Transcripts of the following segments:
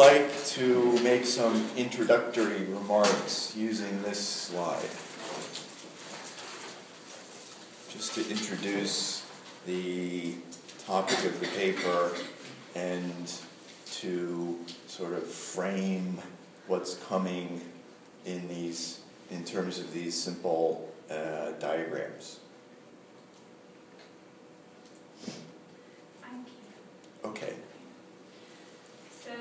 like to make some introductory remarks using this slide? Just to introduce the topic of the paper and to sort of frame what's coming in these in terms of these simple uh, diagrams. Okay. So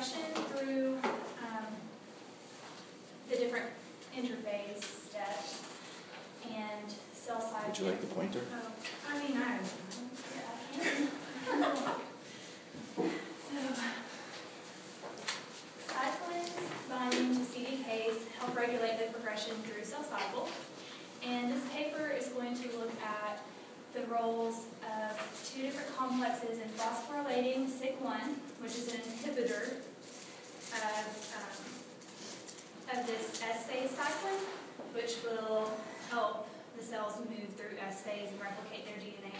progression through um, the different interphase steps and cell cycle. Would you like the pointer? Oh, I mean, I don't know. Yeah, so, cyclins binding to CDKs help regulate the progression through cell cycle. And this paper is going to look at the roles of two different complexes in phosphorylating SIC1, which is an inhibitor of, um, of this S phase cyclin, which will help the cells move through S phase and replicate their DNA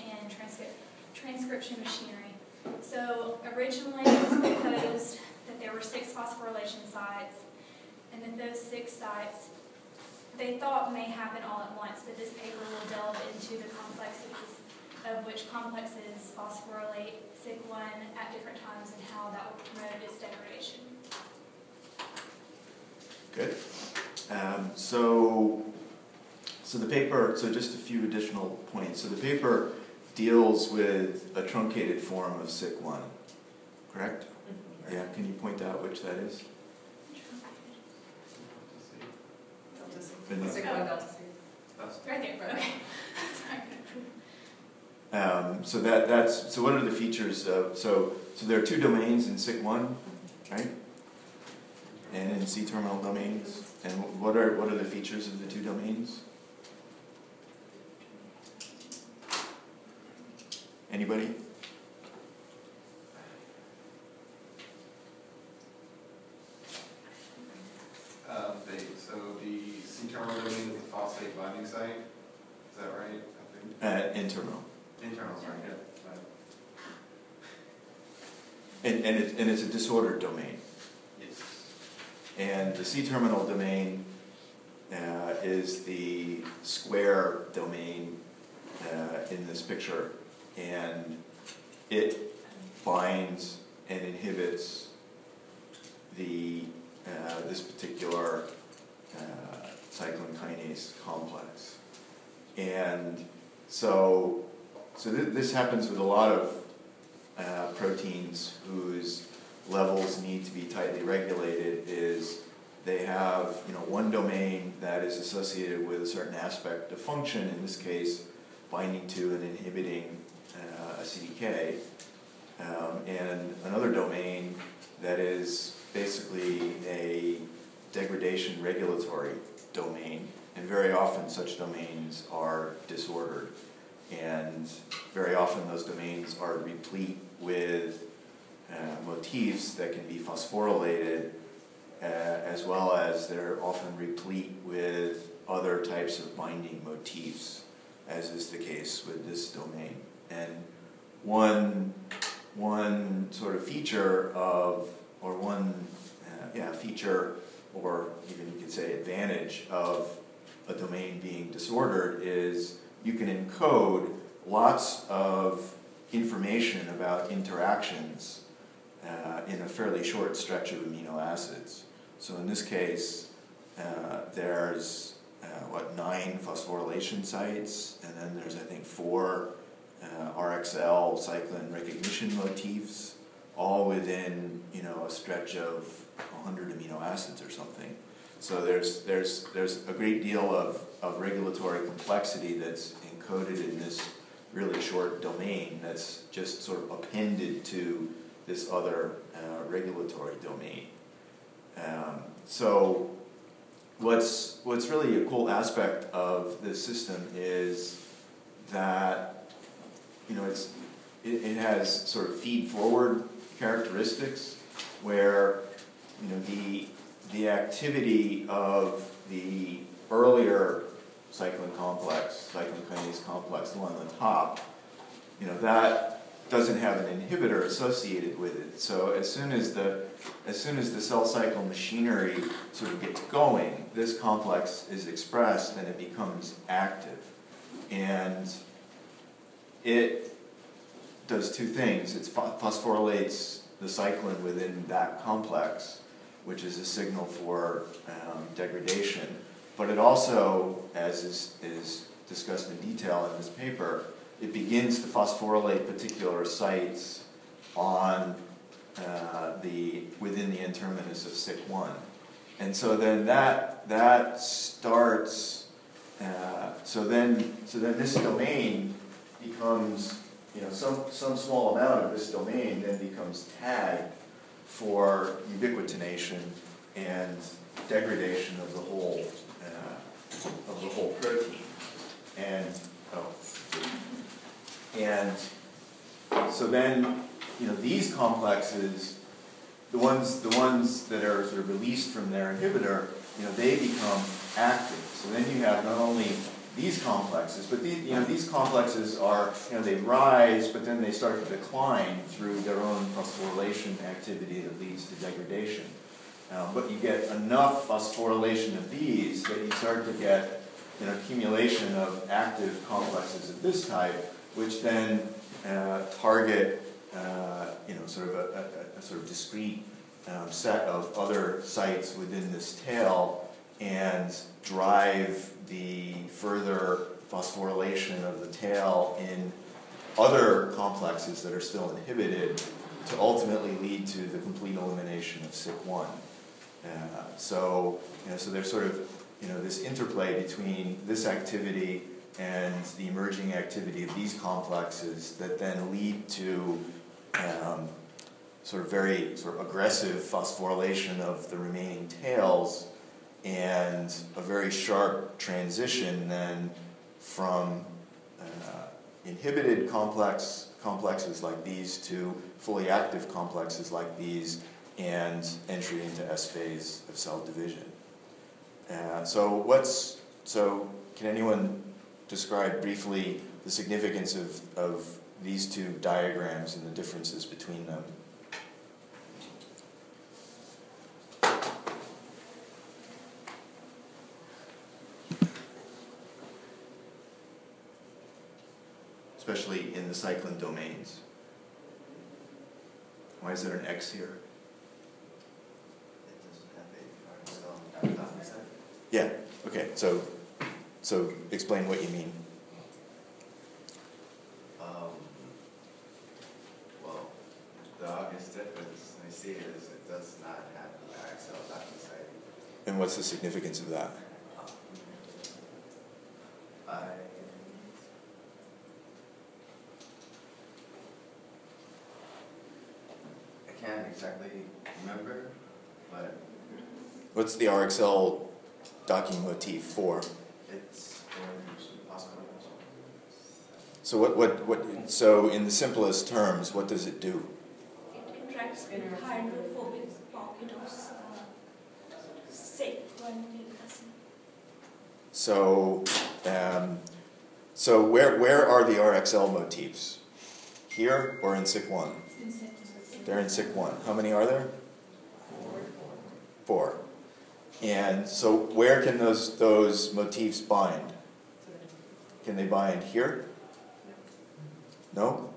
and transcript, transcription machinery. So originally it was proposed that there were six phosphorylation sites, and that those six sites they thought may happen all at once, but this paper will delve into the complexities of which complexes phosphorylate SIC1 at different times and how that will promote its degradation. Good. Um, so, so the paper, so just a few additional points. So the paper deals with a truncated form of SYK1, correct? Mm-hmm. Yeah, can you point out which that is? Delta C. Right there, okay. Um, so that that's so. What are the features of so so there are two domains in SIC1, right? And in C-terminal domains. And what are what are the features of the two domains? Anybody? Um, they, so the C-terminal domain is the phosphate binding site. Is that right? Uh, N-terminal. Internal, sorry, yeah. And, and, it's, and it's a disordered domain. Yes. And the C-terminal domain uh, is the square domain uh, in this picture, and it binds and inhibits the uh, this particular uh, cyclin kinase complex. And so, so th this happens with a lot of uh, proteins whose levels need to be tightly regulated is they have you know one domain that is associated with a certain aspect of function, in this case binding to and inhibiting uh, a CDK, um, and another domain that is basically a degradation regulatory domain, and very often such domains are disordered. And very often those domains are replete with uh, motifs that can be phosphorylated, uh, as well as they're often replete with other types of binding motifs, as is the case with this domain. And one, one sort of feature of, or one uh, yeah, feature, or even you could say advantage of a domain being disordered is you can encode lots of information about interactions uh, in a fairly short stretch of amino acids. So in this case, uh, there's uh, what nine phosphorylation sites, and then there's I think four uh, RXL cyclin recognition motifs, all within you know a stretch of 100 amino acids or something. So there's there's there's a great deal of, of regulatory complexity that's encoded in this really short domain that's just sort of appended to this other uh, regulatory domain. Um, so what's what's really a cool aspect of this system is that you know it's it, it has sort of feed forward characteristics where you know the the activity of the earlier cyclin complex, cyclin kinase complex, the one on the top, you know, that doesn't have an inhibitor associated with it. So as soon as the as soon as the cell cycle machinery sort of gets going, this complex is expressed and it becomes active. And it does two things. It phosphorylates the cyclin within that complex, which is a signal for um, degradation. But it also, as is, is discussed in detail in this paper, it begins to phosphorylate particular sites on uh, the within the N-terminus of SIC1. And so then that that starts. Uh, so then so then this domain becomes you know some some small amount of this domain then becomes tagged for ubiquitination and degradation of the whole uh, of the whole protein. And oh, and so then you know, these complexes, the ones, the ones that are sort of released from their inhibitor, you know, they become active. So then you have not only these complexes, but these, you know, these complexes are, you know, they rise, but then they start to decline through their own phosphorylation activity that leads to degradation. Um, but you get enough phosphorylation of these that you start to get an accumulation of active complexes of this type, which then uh, target uh, you know, sort of a, a, a sort of discrete um, set of other sites within this tail and drive the further phosphorylation of the tail in other complexes that are still inhibited to ultimately lead to the complete elimination of SIC1. Uh, so, you know, so there's sort of you know, this interplay between this activity and the emerging activity of these complexes that then lead to um, sort of very sort of aggressive phosphorylation of the remaining tails and a very sharp transition then from uh, inhibited complex complexes like these to fully active complexes like these and entry into S phase of cell division. Uh, so what's so can anyone describe briefly the significance of, of these two diagrams and the differences between them. Especially in the cyclin domains. Why is there an X here? Yeah, okay, so so explain what you mean. Um, well, the obvious difference I see is it does not have the RXL document And what's the significance of that? I, can't exactly remember, but. What's the RXL docking motif for? It's for. So what, what, what, so in the simplest terms, what does it do? It contracts hydrophobic pockets so, um, so where, where are the RXL motifs? Here or in SIC1? They're in SIC1. How many are there? Four. And so where can those, those motifs bind? Can they bind here? No?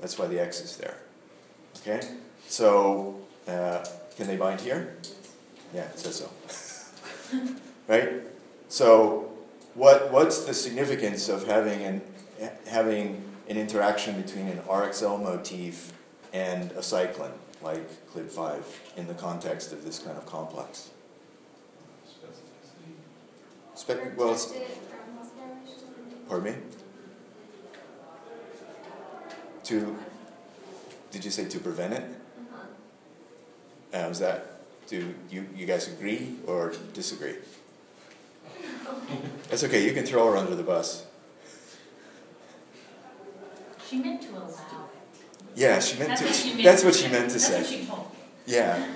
That's why the X is there. Okay? So, uh, can they bind here? Yeah, it says so. right? So, what, what's the significance of having an, having an interaction between an RXL motif and a cyclin, like CLB5, in the context of this kind of complex? Spec- well, pardon me? To, did you say to prevent it? Uh-huh. Um, is that do you, you guys agree or disagree? That's okay, you can throw her under the bus. She meant to allow it. Yeah, she meant that's to. What meant that's to what she meant to say. What she told. Yeah,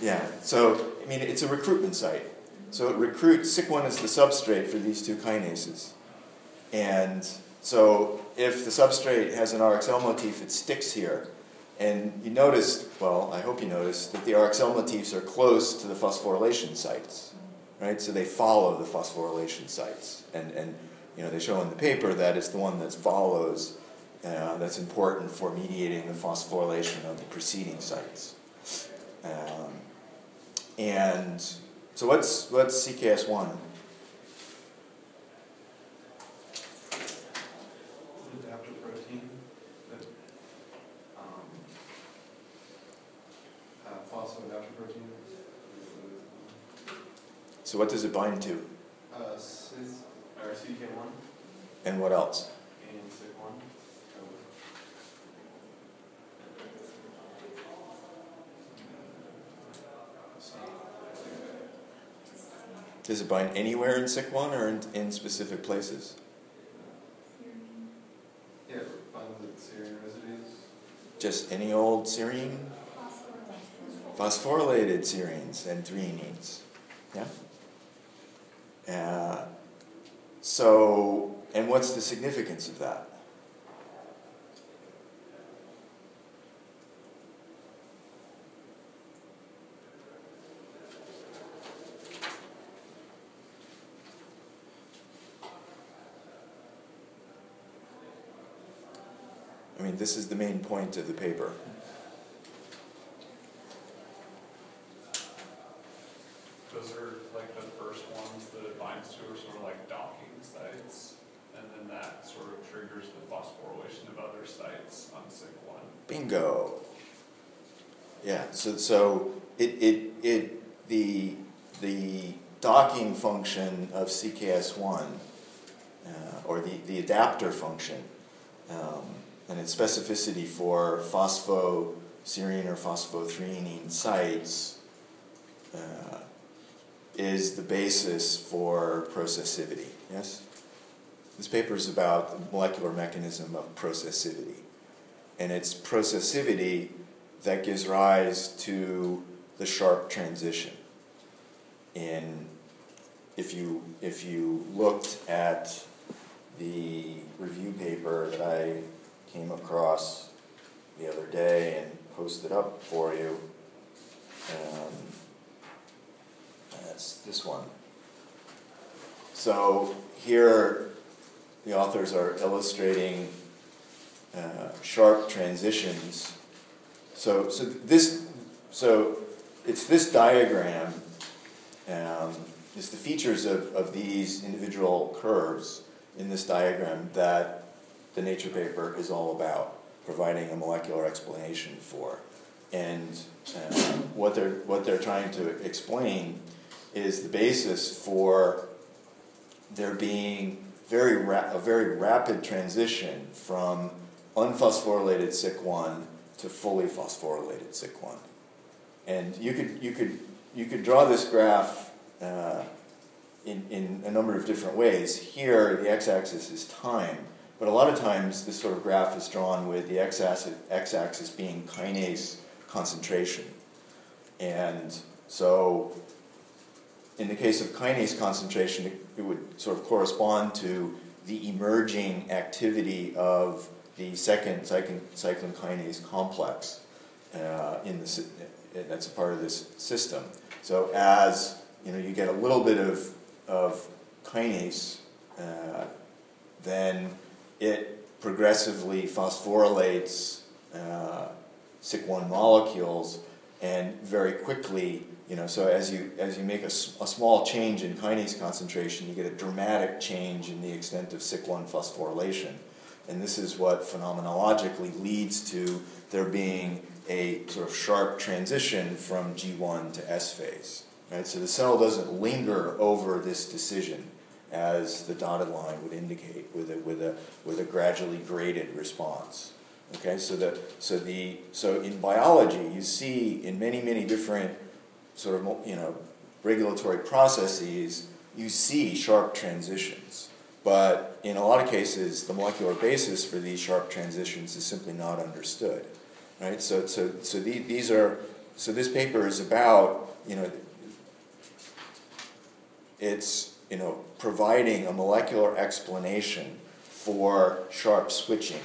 yeah. So I mean, it's a recruitment site. So it recruits. SIC1 is the substrate for these two kinases, and So if the substrate has an RXL motif, it sticks here. And you notice, well, I hope you notice, that the RXL motifs are close to the phosphorylation sites, right? So they follow the phosphorylation sites. And, and you know, they show in the paper that it's the one that follows uh, that's important for mediating the phosphorylation of the preceding sites. Um, and so what's, what's CKS1? Adapter protein, that, um, uh, protein. So what does it bind to? Uh, CK1. And what else? and SIC one. Does it bind anywhere in SIC1 or in, in specific places? Yeah, binds with serine residues. Just any old serine? Phosphorylation. Phosphorylated serines and threonines. Yeah? Uh, so, and what's the significance of that? This is the main point of the paper. Those are like the first ones that it binds to are sort of like docking sites. And then that sort of triggers the phosphorylation of other sites on SIC1. Bingo. Yeah, so, so it, it, it, the, the docking function of CKS1, uh, or the, the adapter function, um, and its specificity for phosphoserine or phosphothreonine sites uh, is the basis for processivity. Yes? This paper is about the molecular mechanism of processivity. And it's processivity that gives rise to the sharp transition. In if you if you looked at the review paper that I came across the other day and posted up for you, um, that's this one. So here, the authors are illustrating uh, sharp transitions. So, so this, so it's this diagram. Um, it's the features of, of these individual curves in this diagram that the Nature paper is all about, providing a molecular explanation for. And uh, what they're what they're trying to explain is the basis for there being very a very rapid transition from unphosphorylated SIC1 to fully phosphorylated SIC1. And you could you could you could draw this graph uh, in, in a number of different ways. Here, the x-axis is time, but a lot of times this sort of graph is drawn with the x-axis, being kinase concentration. And so in the case of kinase concentration, it, it would sort of correspond to the emerging activity of the second cyclin, cyclin kinase complex uh, in the, that's a part of this system. So as you know, you get a little bit of, of kinase, uh, then it progressively phosphorylates uh, SIC1 molecules and very quickly, you know, so as you, as you make a small change in kinase concentration, you get a dramatic change in the extent of SIC1 phosphorylation. And this is what phenomenologically leads to there being a sort of sharp transition from G1 to S phase. Right? So the cell doesn't linger over this decision as the dotted line would indicate with a, with a, with a gradually graded response. Okay, so the, so the, so in biology, you see in many, many different sort of, you know, regulatory processes, you see sharp transitions. But in a lot of cases, the molecular basis for these sharp transitions is simply not understood. Right? So, so, so the, these are, so this paper is about, you know, it's, you know, providing a molecular explanation for sharp switching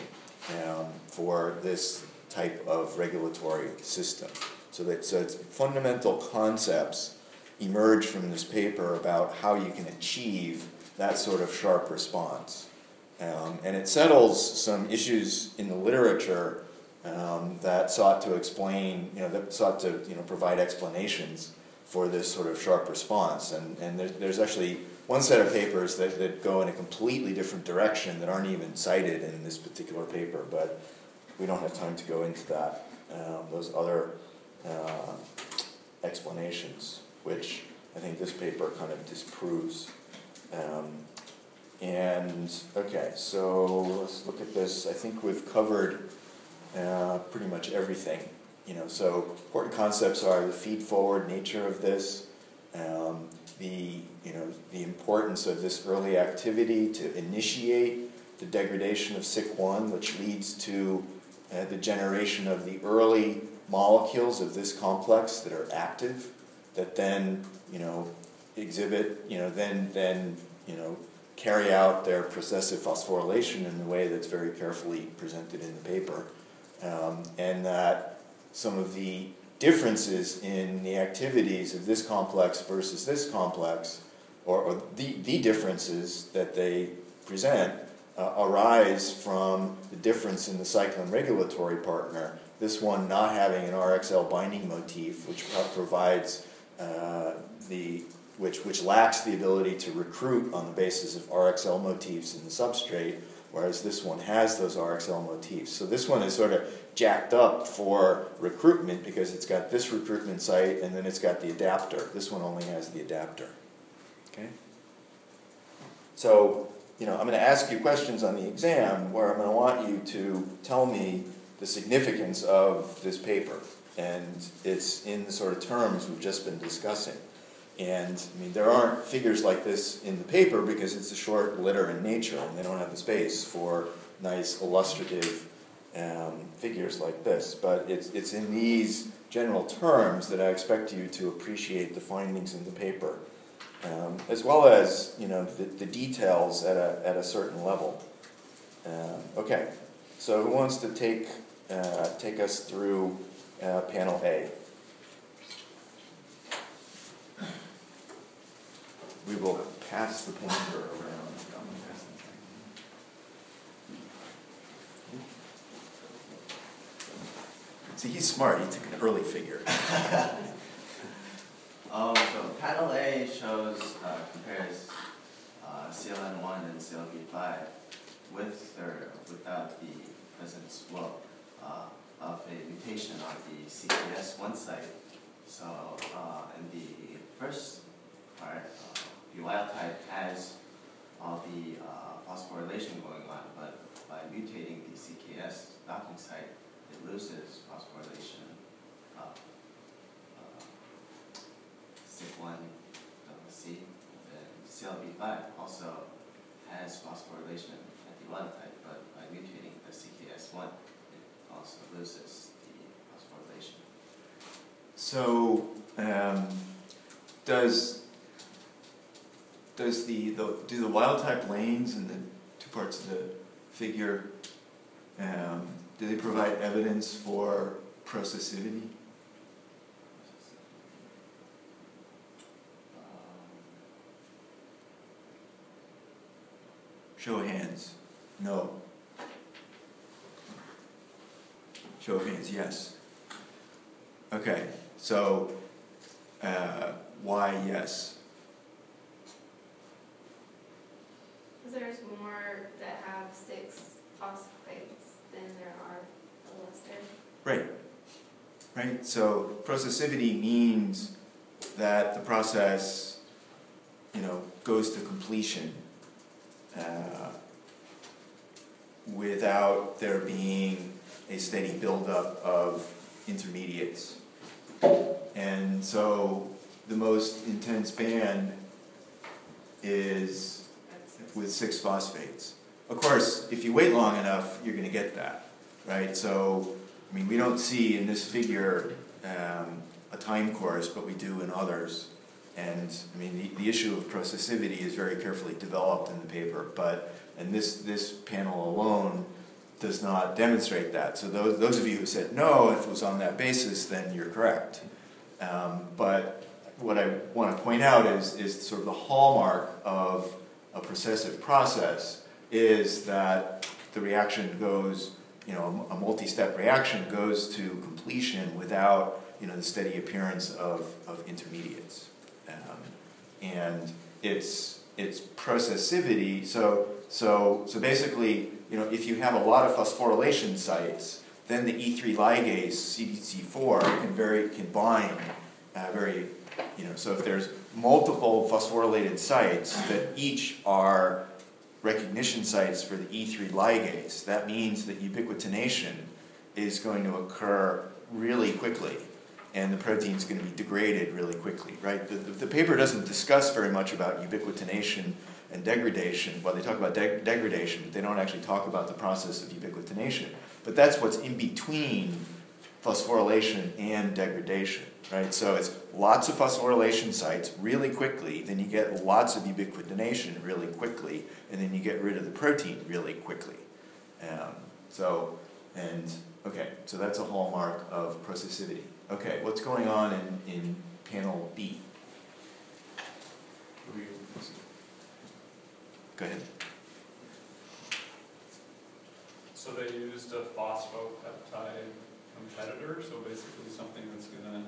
um, for this type of regulatory system. So that so it's fundamental concepts emerge from this paper about how you can achieve that sort of sharp response. Um, and it settles some issues in the literature um, that sought to explain, you know, that sought to you know provide explanations for this sort of sharp response. And, and there's, there's actually one set of papers that, that go in a completely different direction that aren't even cited in this particular paper, but we don't have time to go into that. Um, those other uh, explanations, which I think this paper kind of disproves. Um, and okay, so let's look at this. I think we've covered uh, pretty much everything. You know, so important concepts are the feed-forward nature of this, um, the you know the importance of this early activity to initiate the degradation of SIC1, which leads to uh, the generation of the early molecules of this complex that are active, that then you know exhibit you know then then you know carry out their processive phosphorylation in the way that's very carefully presented in the paper, um, and that some of the differences in the activities of this complex versus this complex, or, or the, the differences that they present, uh, arise from the difference in the cyclin regulatory partner. This one not having an RXL binding motif, which provides uh, the which which lacks the ability to recruit on the basis of RXL motifs in the substrate, whereas this one has those RXL motifs. So this one is sort of jacked up for recruitment because it's got this recruitment site and then it's got the adapter. This one only has the adapter. Okay? So, you know, I'm going to ask you questions on the exam where I'm going to want you to tell me the significance of this paper. And it's in the sort of terms we've just been discussing. And I mean, there aren't figures like this in the paper because it's a short letter in nature and they don't have the space for nice illustrative um, figures like this. But it's, it's in these general terms that I expect you to appreciate the findings in the paper, um, as well as you know the, the details at a, at a certain level. Um, okay, so who wants to take, uh, take us through uh, panel A? We will pass the pointer around. See, he's smart. He took an early figure. Um, so panel A shows, uh, compares, uh, CLN1 and CLB5 with or without the presence, well, uh, of a mutation on the CKS1 site. So, uh, in the first part, uh, the wild type has all the, uh, phosphorylation going on, but by mutating the CKS docking site, it loses phosphorylation of uh, SIC1 C. And CLB5 also has phosphorylation at the wild type, but by mutating the CKS1, it also loses the phosphorylation. So, um, does does the, the do the wild type lanes in the two parts of the figure um, do they provide evidence for processivity? Show of hands. No. Show of hands. Yes. Okay. So, uh, why yes? Because there's more that have six phosphates than there are listed. Right. Right. So processivity means that the process, you know, goes to completion uh, without there being a steady buildup of intermediates. And so the most intense band is with six phosphates. Of course, if you wait long enough, you're going to get that, right? So, I mean, we don't see in this figure um, a time course, but we do in others. And, I mean, the, the issue of processivity is very carefully developed in the paper, but, and this, this panel alone does not demonstrate that. So those, those of you who said no, if it was on that basis, then you're correct. Um, but what I want to point out is, is sort of the hallmark of a processive process is that the reaction goes, you know, a multi-step reaction goes to completion without, you know, the steady appearance of, of intermediates. And it's, it's processivity, so, so, so basically, you know, if you have a lot of phosphorylation sites, then the E3 ligase, CDC4, can very, can bind uh, very, you know, so if there's multiple phosphorylated sites that each are recognition sites for the E3 ligase, that means that ubiquitination is going to occur really quickly and the protein is going to be degraded really quickly, right? The, the, the paper doesn't discuss very much about ubiquitination and degradation. Well, they talk about de- degradation, but they don't actually talk about the process of ubiquitination. But that's what's in between phosphorylation and degradation, right? So it's lots of phosphorylation sites really quickly, then you get lots of ubiquitination really quickly, and then you get rid of the protein really quickly. Um, so, and okay, so that's a hallmark of processivity. Okay, what's going on in, in panel B? Go ahead. So they used a phosphopeptide competitor, so basically something that's gonna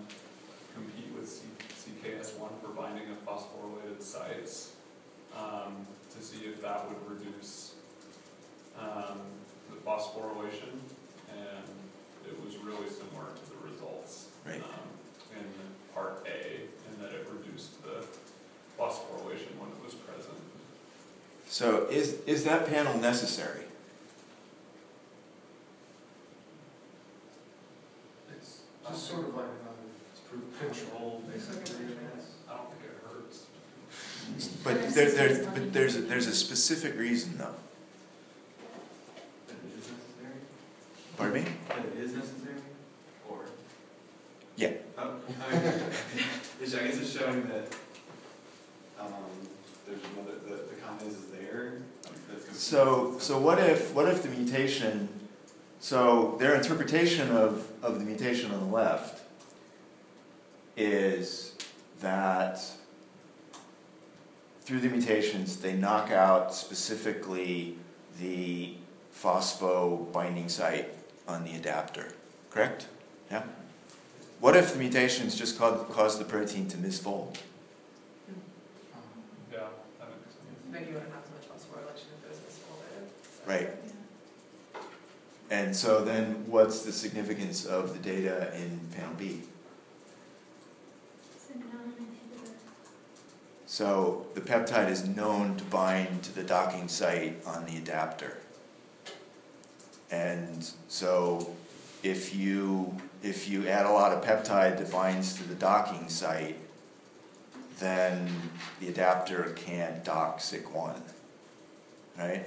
compete with C- CKS1 for binding of phosphorylated sites, um, to see if that would reduce, um, the phosphorylation, and it was really similar to. Right. um, In part A, in that it reduced the phosphorylation when it was present. So is, is that panel necessary? It's just sort of like another control, basically. I don't think it hurts. But there, there, but there's, a- there's a specific reason though. That it is necessary? Pardon me? That it is necessary? Or? Yeah. Oh, I mean, it's, I guess it's showing that, um, there's another, the, the kinase is there. um, that's gonna- So, so what if, what if the mutation, so their interpretation of, of the mutation on the left is that through the mutations, they knock out specifically the phospho binding site on the adapter, correct? Yeah? What if the mutations just cause, cause the protein to misfold? Yeah, that makes sense. Then you wouldn't have as much phosphorylation if it was misfolded. so- Right. And so then what's the significance of the data in panel B? It's a non-inhibitor. So the peptide is known to bind to the docking site on the adapter. And so if you, if you add a lot of peptide that binds to the docking site, then the adapter can't dock SIC1, right?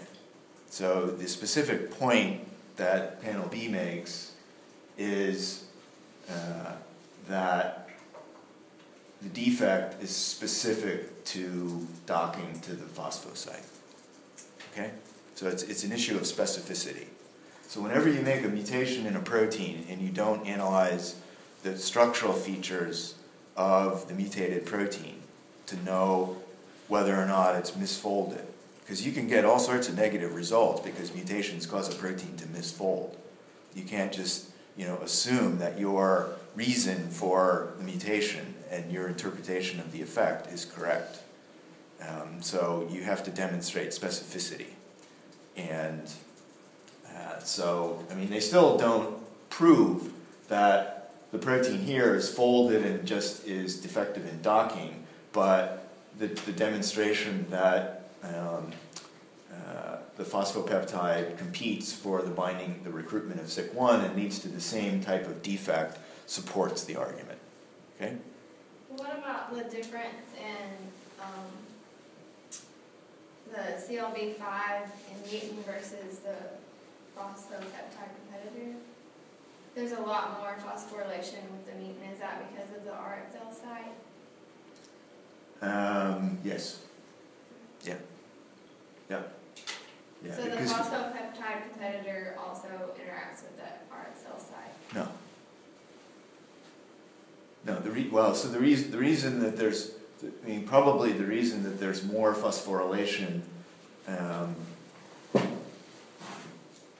So the specific point that panel B makes is uh, that the defect is specific to docking to the phosphosite. Okay? So it's, it's an issue of specificity. So whenever you make a mutation in a protein and you don't analyze the structural features of the mutated protein to know whether or not it's misfolded, because you can get all sorts of negative results because mutations cause a protein to misfold. You can't just, you know, assume that your reason for the mutation and your interpretation of the effect is correct. Um, so you have to demonstrate specificity. And uh, so, I mean, they still don't prove that the protein here is folded and just is defective in docking, but the, the demonstration that um, the phosphopeptide competes for the binding, the recruitment of SIC1 and leads to the same type of defect supports the argument. Okay? What about the difference in, um, the CLB five in mutant versus the phosphopeptide competitor? There's a lot more phosphorylation with the mutant, is that because of the RXL site? Um, yes. Yeah. Yeah. Yeah, So the because, phosphopeptide competitor also interacts with the RXL site? no. No, the re, well, so the reason, the reason that there's, I mean, probably the reason that there's more phosphorylation, um,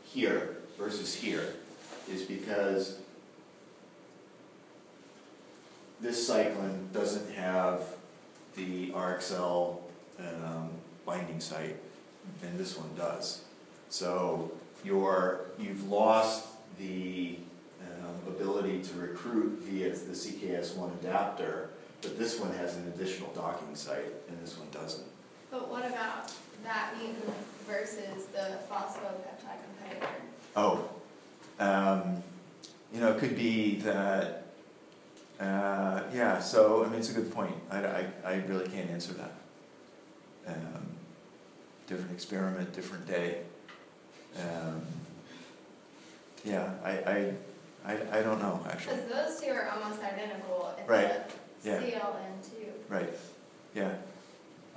here versus here is because this cyclin doesn't have the RXL um, binding site, and this one does. So you're, you've lost the um, ability to recruit via the CKS1 adapter, but this one has an additional docking site, and this one doesn't. But what about that mutant versus the phosphopeptide competitor? Oh, um, you know, it could be that, uh, yeah, so, I mean, it's a good point. I, I, I really can't answer that. Um, different experiment, different day. Um, yeah, I, I, I, I don't know, actually. Because those two are almost identical in Right, yeah. CLN two. Right, yeah.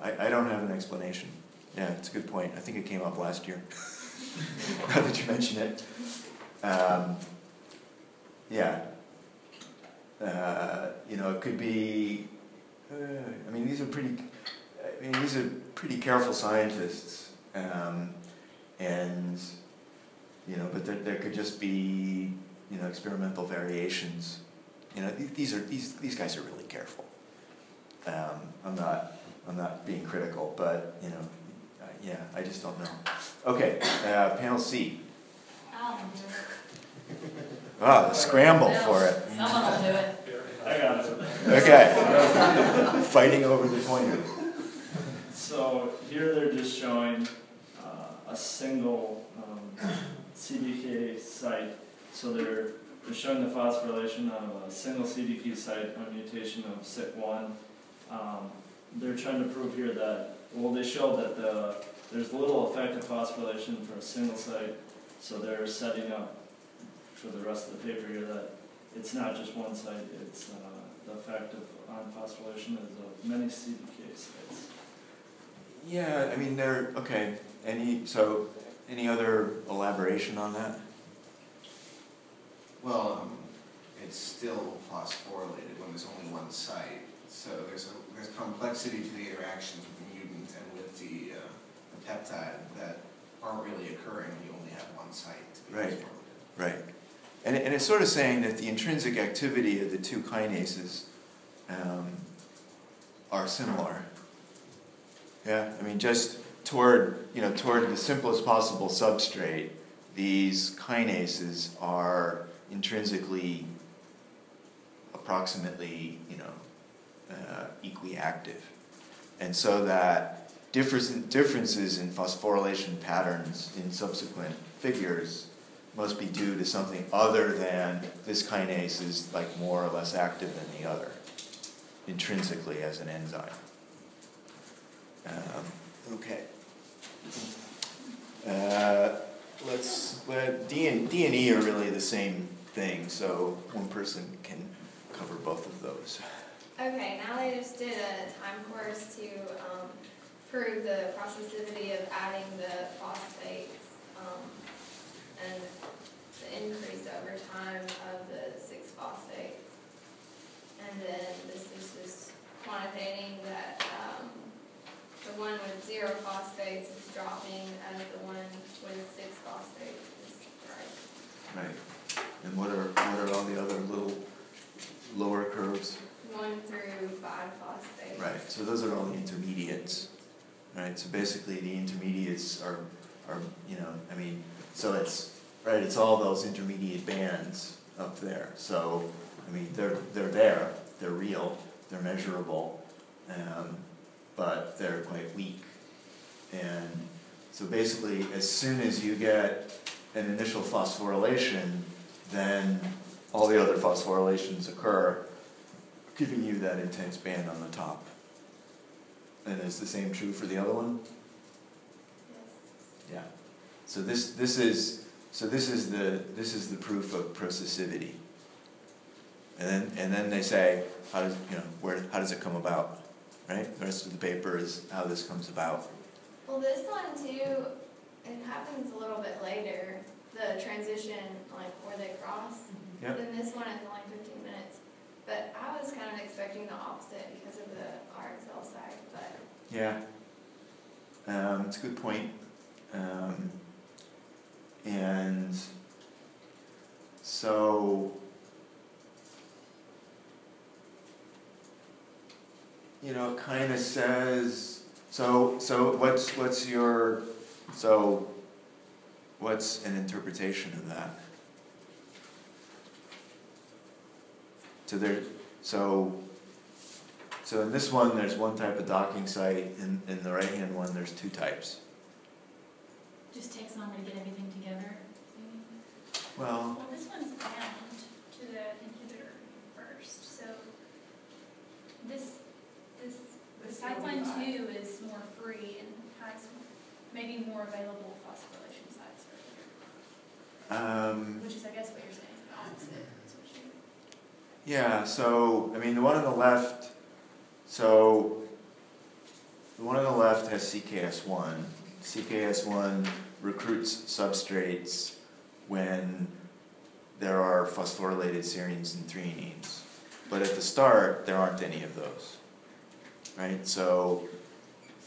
I, I don't have an explanation. Yeah, it's a good point. I think it came up last year. now that you mention it. Um, yeah. Uh, you know, it could be, uh, I mean, these are pretty, I mean, these are pretty careful scientists. Um, and, you know, but there, there could just be, you know, experimental variations. You know, th- these are, these, these guys are really careful. Um, I'm not, I'm not being critical, but, you know, uh, yeah, I just don't know. Okay, uh, panel C. I'll do it. Ah, the scramble for it. Someone will do it. I got it. Okay. Fighting over the pointer. So here they're just showing uh, a single um, CDK site. So they're, they're showing the phosphorylation of a single CDK site on mutation of SIC1. Um, they're trying to prove here that, well, they show that the, there's little effective phosphorylation for a single site. So they're setting up for the rest of the paper here that it's not just one site, it's uh, the effect of on phosphorylation is of many CDK sites. Yeah, I mean, there, okay, any, so, any other elaboration on that? Well, um, it's still phosphorylated when there's only one site, so there's a, there's complexity to the interactions with the mutant and with the, uh, the peptide that aren't really occurring when you only have one site to be Right. Right. And, and it's sort of saying that the intrinsic activity of the two kinases um, are similar. Yeah, I mean, just toward, you know, toward the simplest possible substrate, these kinases are intrinsically approximately, you know, uh, equiactive. And so that difference, differences in phosphorylation patterns in subsequent figures must be due to something other than this kinase is like more or less active than the other, intrinsically as an enzyme. Um, okay. Uh, let's let D and D and E are really the same thing, so one person can cover both of those. Okay, now they just did a time course to um, prove the processivity of adding the phosphates um, and the increase over time of the six phosphates. And then this is just quantitating that um, the one with zero phosphates is dropping as the one with six phosphates is rising. Right. And what are what are all the other little lower curves? One through five phosphates. Right. So those are all the intermediates. Right. So basically, the intermediates are are you know I mean so it's right. It's all those intermediate bands up there. So I mean they're they're there. They're real. They're measurable. Um, but they're quite weak. And so basically, as soon as you get an initial phosphorylation, then all the other phosphorylations occur, giving you that intense band on the top. And is the same true for the other one? Yes. Yeah. So this this is so this is the this is the proof of processivity. And then and then they say how does you know where how does it come about? Right? The rest of the paper is how this comes about. Well, this one too, it happens a little bit later, the transition, like where they cross. Yep. Then this one is only fifteen minutes, but I was kind of expecting the opposite because of the RXL side, but Yeah. Um, it's a good point. Um, and so, you know, kind of says, so, so what's, what's your, so what's an interpretation of that? So there, so so in this one, there's one type of docking site, in, in the right-hand one, there's two types. Just takes longer to get everything together. Well, Well, this one's bound to the inhibitor first, so this, the This site will be one fine. two is more free and has maybe more available phosphorylation sites um, which is, I guess, what you're saying, the opposite. is what you- yeah, so, I mean, the one on the left, so, the one on the left has CKS one. CKS one recruits substrates when there are phosphorylated serines and threonines. But at the start, there aren't any of those, right? So,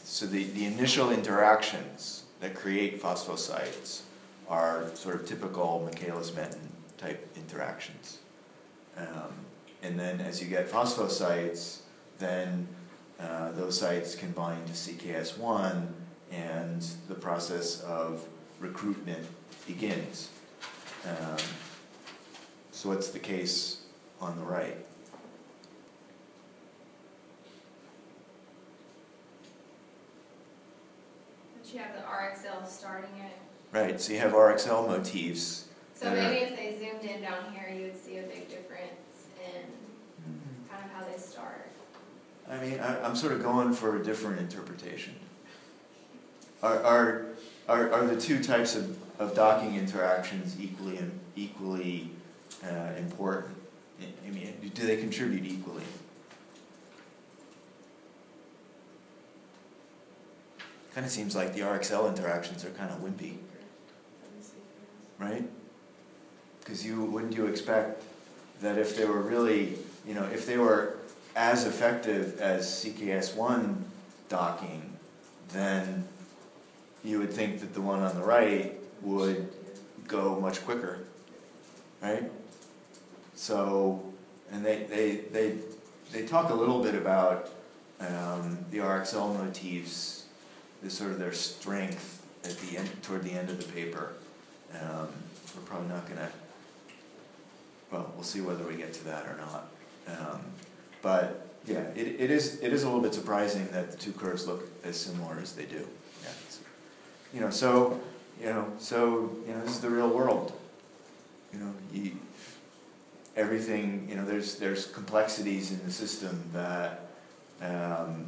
so the, the initial interactions that create phosphosites are sort of typical Michaelis-Menten type interactions. Um, and then as you get phosphosites, then uh, those sites can bind to CKS1 and the process of recruitment begins. Um, so what's the case on the right? but you have the RXL starting it. Right, so you have RXL motifs. So maybe if they zoomed in down here, you would see a big difference in kind of how they start. I mean, I, I'm sort of going for a different interpretation. Are, are, are, are the two types of, of docking interactions equally, equally uh, important? I mean, do they contribute equally? Kind of seems like the RXL interactions are kind of wimpy, right? Because you wouldn't you expect that if they were really, you know, if they were as effective as CKS1 docking, then you would think that the one on the right would go much quicker, right? So, and they, they, they, they talk a little bit about um, the RXL motifs, the sort of their strength at the end, toward the end of the paper. Um, we're probably not gonna, well, we'll see whether we get to that or not. Um, but yeah, it, it is it is a little bit surprising that the two curves look as similar as they do. Yeah, you know, so you know, so you know, this is the real world. You know, you, everything. You know, there's there's complexities in the system that um,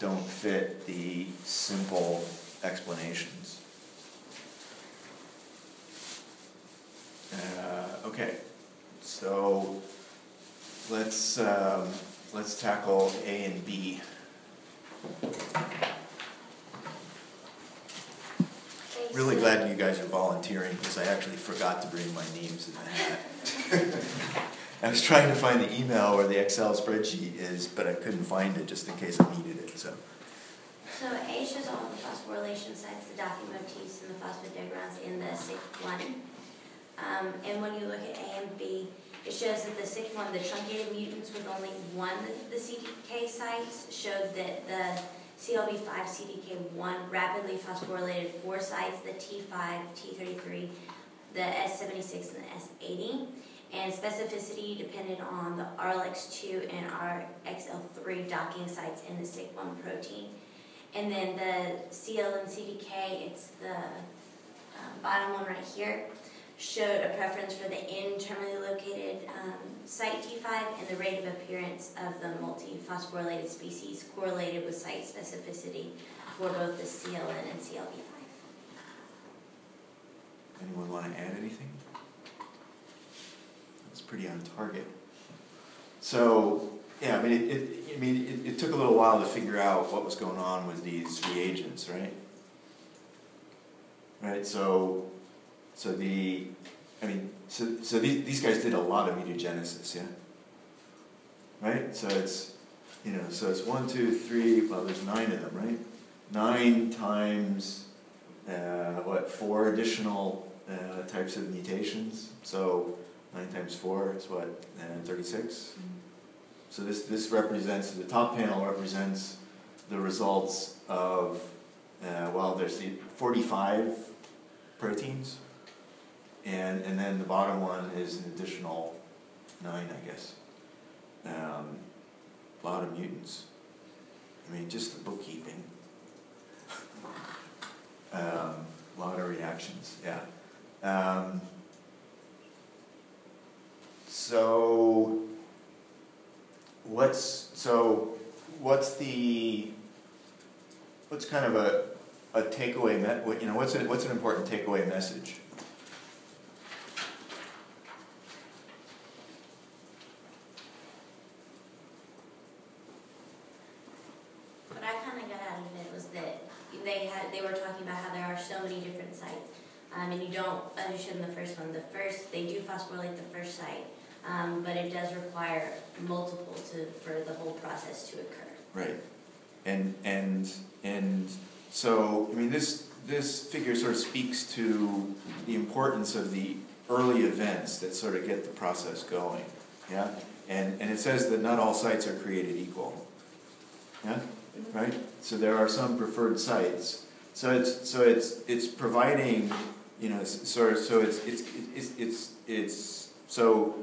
don't fit the simple explanations. Uh, okay, so let's um, let's tackle A and B. Really glad you guys are volunteering because I actually forgot to bring my names in the hat. I was trying to find the email where the Excel spreadsheet is, but I couldn't find it just in case I needed it. So So A shows all the phosphorylation sites, the docking motifs, and the phosphodiagrams in the sixth one. Um, and when you look at A and B, it shows that the sixth one, the truncated mutants with only one of the CDK sites, showed that the CLB5 CDK1 rapidly phosphorylated four sites, the T5, T33, the S76, and the S80. And specificity depended on the RLX2 and RXL3 docking sites in the SIC1 protein. And then the CLN CDK, it's the um, bottom one right here, showed a preference for the N-terminally located um, site T5 and the rate of appearance of the multi-phosphorylated species correlated with site specificity for both the CLN and CLB5. anyone want to add anything? Pretty on target. So Yeah, I mean, it, it, I mean, it, it took a little while to figure out what was going on with these reagents, right? Right, so, so the, I mean, so, so these, these guys did a lot of mutagenesis, yeah? Right, so it's, you know, so it's one, two, three, well, there's nine of them, right? Nine times, uh, what, four additional, uh, types of mutations, so nine times four is what, uh, thirty-six? So this, this represents, the top panel represents the results of, uh, well, there's the forty-five proteins. And, and then the bottom one is an additional nine, I guess. Um, lot of mutants. I mean, just the bookkeeping. Um, lot of reactions, yeah. Um, so, what's so what's the what's kind of a a takeaway me- what- you know what's an, what's an important takeaway message What I kind of got out of it was that they had, they were talking about how there are so many different sites. Um, and you don't, in the first one, the first, they do phosphorylate the first site, um, but it does require multiple to, for the whole process to occur. right. And and and so i mean this this figure sort of speaks to the importance of the early events that sort of get the process going yeah? And and it says that not all sites are created equal yeah? Right? So there are some preferred sites. So it's so it's it's providing you know s- sort of so it's it's it's it's it's so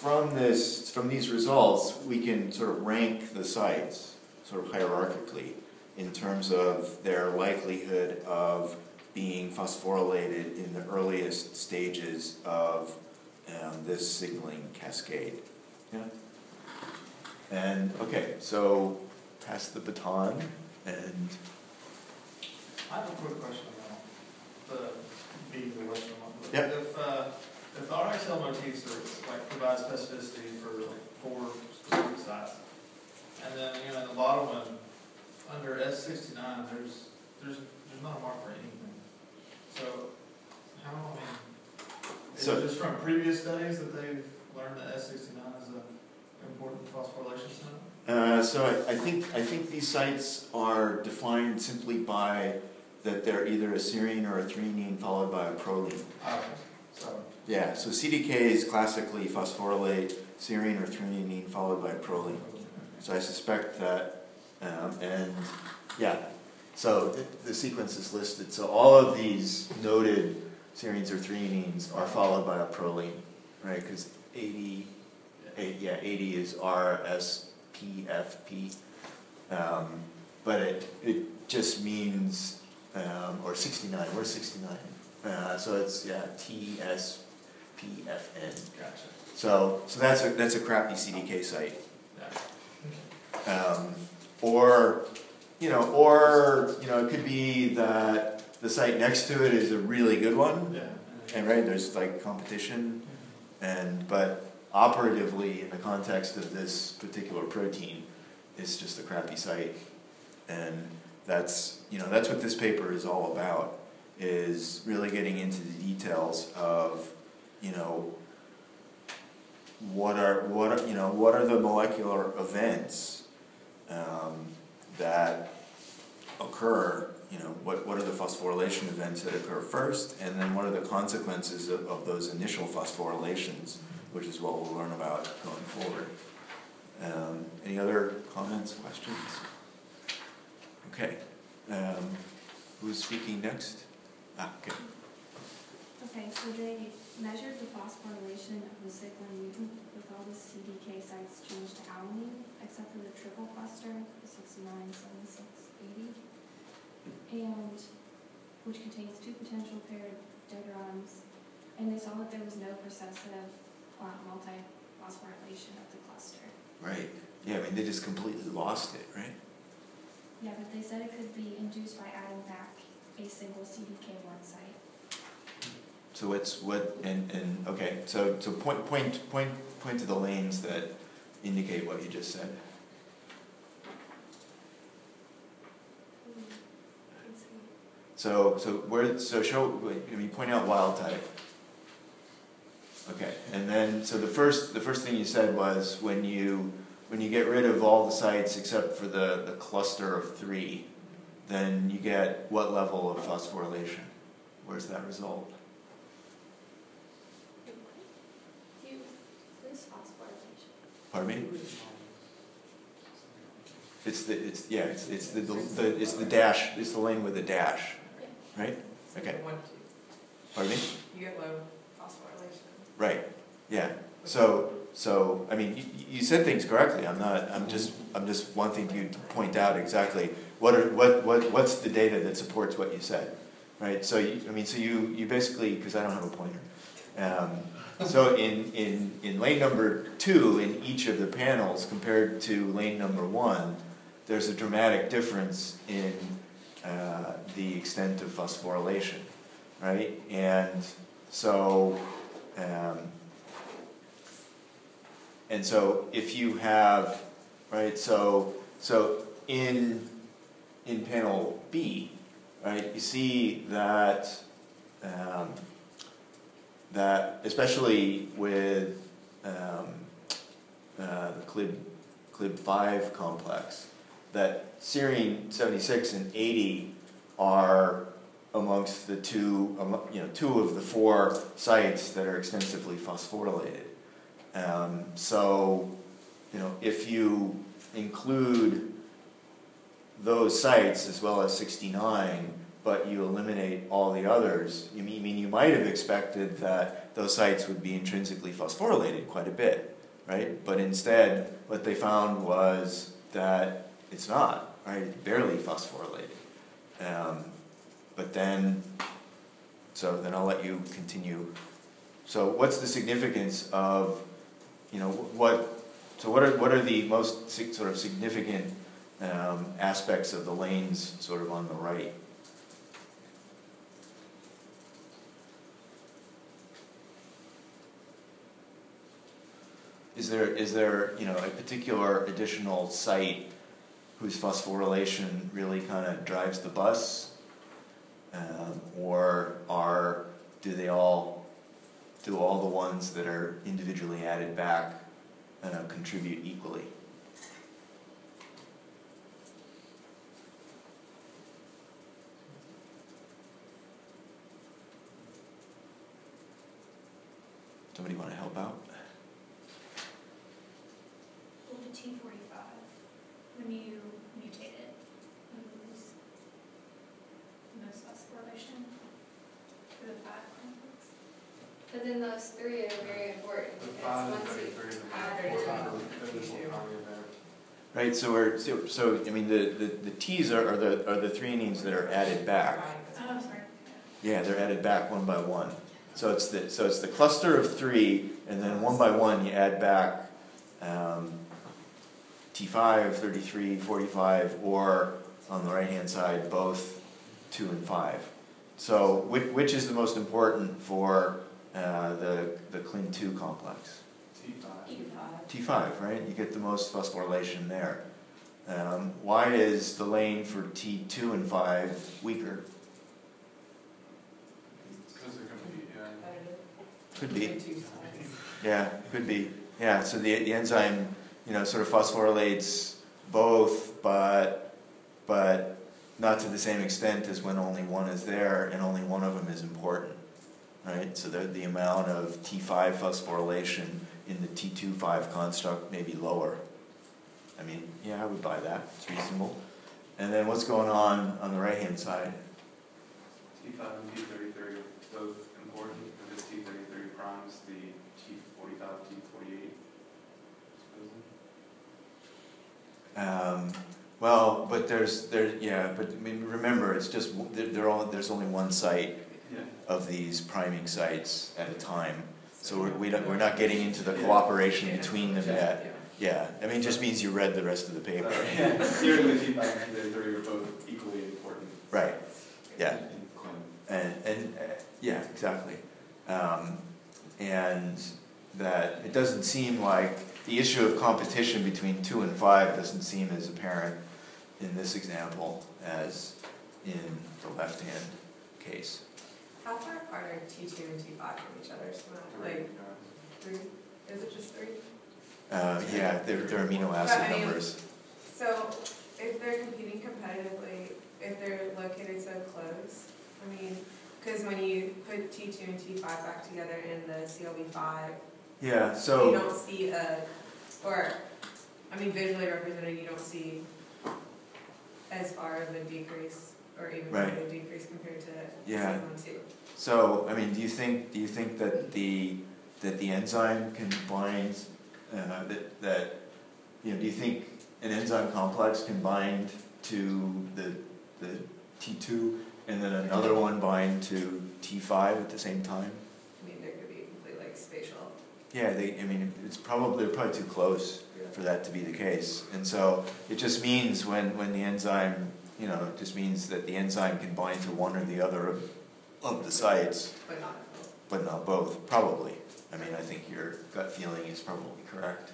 from this from these results we can sort of rank the sites sort of hierarchically in terms of their likelihood of being phosphorylated in the earliest stages of um, this signaling cascade yeah and okay so pass the baton and I have a quick question about the, being the Western one. Yep. If, uh, the RXL motifs are, like, provide specificity for like four specific sites, and then, you know, in the bottom one, under S sixty-nine, there's, there's, there's not a mark for anything. So, how, I mean, is So- it just from previous studies that they've learned that S sixty-nine is an important phosphorylation site? Uh, so I, I think I think these sites are defined simply by that they're either a serine or a threonine followed by a proline. Okay, so, Yeah, so CDK is classically phosphorylate serine or threonine followed by proline. So I suspect that, um, and yeah, so the, sequence is listed. So all of these noted serines or threonines are followed by a proline, right? Because 80, eight, yeah, 80 is RSPFP. Um, but it, it just means, um, or 69, where's 69? Uh, so it's, yeah, TSPFN. gotcha, So, so that's a, that's a crappy CDK site. Um, or, you know, or, you know, it could be that the site next to it is a really good one, Yeah. and right, there's like competition, and, but operatively, in the context of this particular protein, it's just a crappy site. And that's, you know, that's what this paper is all about, is really getting into the details of, you know, what are, what are, you know, what are the molecular events um, that occur, you know, what, what are the phosphorylation events that occur first, and then what are the consequences of, of those initial phosphorylations, which is what we'll learn about going forward. Um, any other comments, questions? Okay, um, who's speaking next? Ah, okay. Okay, so they measured the phosphorylation of the cyclin mutant with all the CDK sites changed to alanine, except for the triple cluster, the sixty-nine, seventy-six, eighty. And, which contains two potential paired degrons, and they saw that there was no processive uh, multi-phosphorylation of the cluster. Right, yeah, I mean, they just completely lost it, right? Yeah, but they said it could be induced by adding back a single CDK1 site. So what's, what, and, and, okay, so, so point, point, point, point to the lanes that, indicate what you just said. So, so where, so show, I mean, point out wild type. Okay, and then, so the first, the first thing you said was when you, when you get rid of all the sites except for the, the cluster of three, then you get what level of phosphorylation? Where's that result? Do you lose phosphorylation? Pardon me? It's the, it's, yeah, it's, it's the, the, it's the dash, it's the lane with the dash, right? Okay. Pardon me? you get low phosphorylation. Right, yeah. So, so, I mean, you, you said things correctly. I'm not, I'm just, I'm just wanting you to point out exactly what are, what, what, what's the data that supports what you said, right? So, you, I mean, so you, you basically, because I don't have a pointer. Um, so in, in, in lane number two, in each of the panels compared to lane number one, there's a dramatic difference in uh, the extent of phosphorylation, right? And so, um, and so if you have, right, so, so in, in panel B, right, you see that, um, that especially with um, uh, the CLB, CLB 5 complex, that serine 76 and 80 are amongst the two, you know, two of the four sites that are extensively phosphorylated. Um, so, you know, if you include those sites as well as 69, but you eliminate all the others, you mean, you might have expected that those sites would be intrinsically phosphorylated quite a bit, right? But instead, what they found was that it's not, right? It's barely phosphorylated. Um, but then, so then I'll let you continue. So what's the significance of, you know, what, so what are, what are the most sort of significant um, aspects of the lanes sort of on the right? Is there, is there, you know, a particular additional site whose phosphorylation really kind of drives the bus? Um, or are, do they all, do all the ones that are individually added back uh, contribute equally? Somebody want to help out? Well, T forty-five, when you mutate it, you lose the most phosphorylation for the five complex. But then those three are very important The because five and once you add Thirty-two. them, Additional copy of that. Right, so we're, so, so I mean, the, the, the T's are, are the, are the threonines that are added back. Oh, sorry. Yeah, they're added back one by one. So it's the, so it's the cluster of three, and then one by one you add back um, T5, 33, 45, or on the right-hand side, both two and five. So which, which is the most important for uh, the, the CLN2 complex? T5, right? You get the most phosphorylation there. Um, why is the lane for T2 and 5 weaker? Because it can be, yeah. Could be. Yeah, could be. Yeah, so the, the enzyme, you know, sort of phosphorylates both, but but not to the same extent as when only one is there and only one of them is important, right? So the, the amount of T5 phosphorylation in the T2-5 construct may be lower. I mean, yeah, I would buy that. It's reasonable. And then what's going on on the right-hand side? T five and T thirty-three both important, because T thirty-three primes the T forty-five, T forty-eight. Um, well, but there's there yeah, but I mean remember it's just they're, they're all there's only one site Yeah. of these priming sites at a time, so we're, we don't, we're not getting into the cooperation between them yet. Yeah, I mean it just means you read the rest of the paper. Theoretically, five and T thirty-three are both equally important. Right. Yeah. And and uh, yeah, exactly. Um, and that it doesn't seem like the issue of competition between two and five doesn't seem as apparent in this example as in the left hand case. How far apart are T2 and T5 from each other? Like three? Is it just three? Uh, yeah, they're, they're amino acid but, numbers. I mean, so if they're competing competitively, if they're located so close, I mean, because when you put T2 and T5 back together in the CLB5, yeah, so. You don't see a, or, I mean, visually represented, you don't see as far of a decrease or even right. a decrease compared to yeah. two. So, I mean, do you think do you think that the that the enzyme can bind uh, that that you know? Do you think an enzyme complex can bind to the the T two and then another one bind to T five at the same time? Yeah, they, I mean, it's probably, they're probably too close for that to be the case. And so it just means when, when the enzyme, you know, it just means that the enzyme can bind to one or the other of, of the sites, But not both. but not both, probably. I mean, I think your gut feeling is probably correct.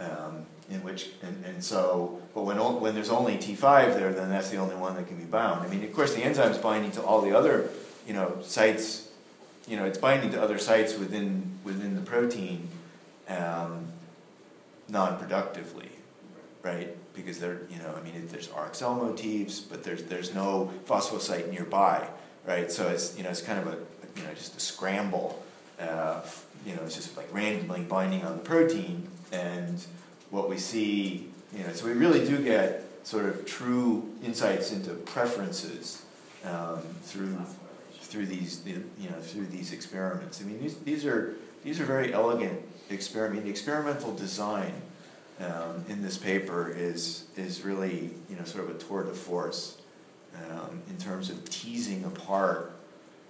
Um, in which, and, and so, but when, when there's only T5 there, then that's the only one that can be bound. I mean, of course, the enzyme's binding to all the other, you know, sites, you know, it's binding to other sites within, within the protein, um, non-productively, right? Because there, you know, I mean, it- there's RXL motifs, but there's, there's no phosphosite nearby, right? So it's, you know, it's kind of a, you know, just a scramble, uh, you know, it's just like randomly binding on the protein, and what we see, you know, so we really do get sort of true insights into preferences um, through through these you know through these experiments. I mean these these are these are very elegant experiment. The experimental design um, in this paper is is really you know sort of a tour de force um, in terms of teasing apart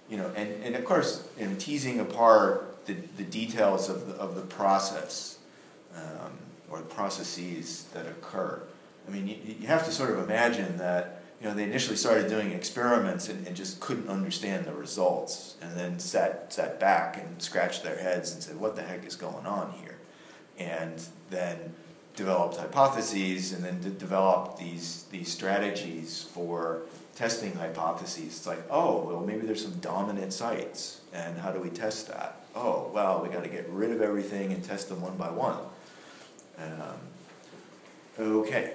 you know and, and of course in teasing apart the, the details of the, of the process um, or the processes that occur. I mean you, you have to sort of imagine that you know, they initially started doing experiments and, and just couldn't understand the results, and then sat sat back and scratched their heads and said, "What the heck is going on here?" And then developed hypotheses, and then de- developed these these strategies for testing hypotheses. It's like, oh, well, maybe there's some dominant sites, and how do we test that? Oh, well, we got to get rid of everything and test them one by one. Um, okay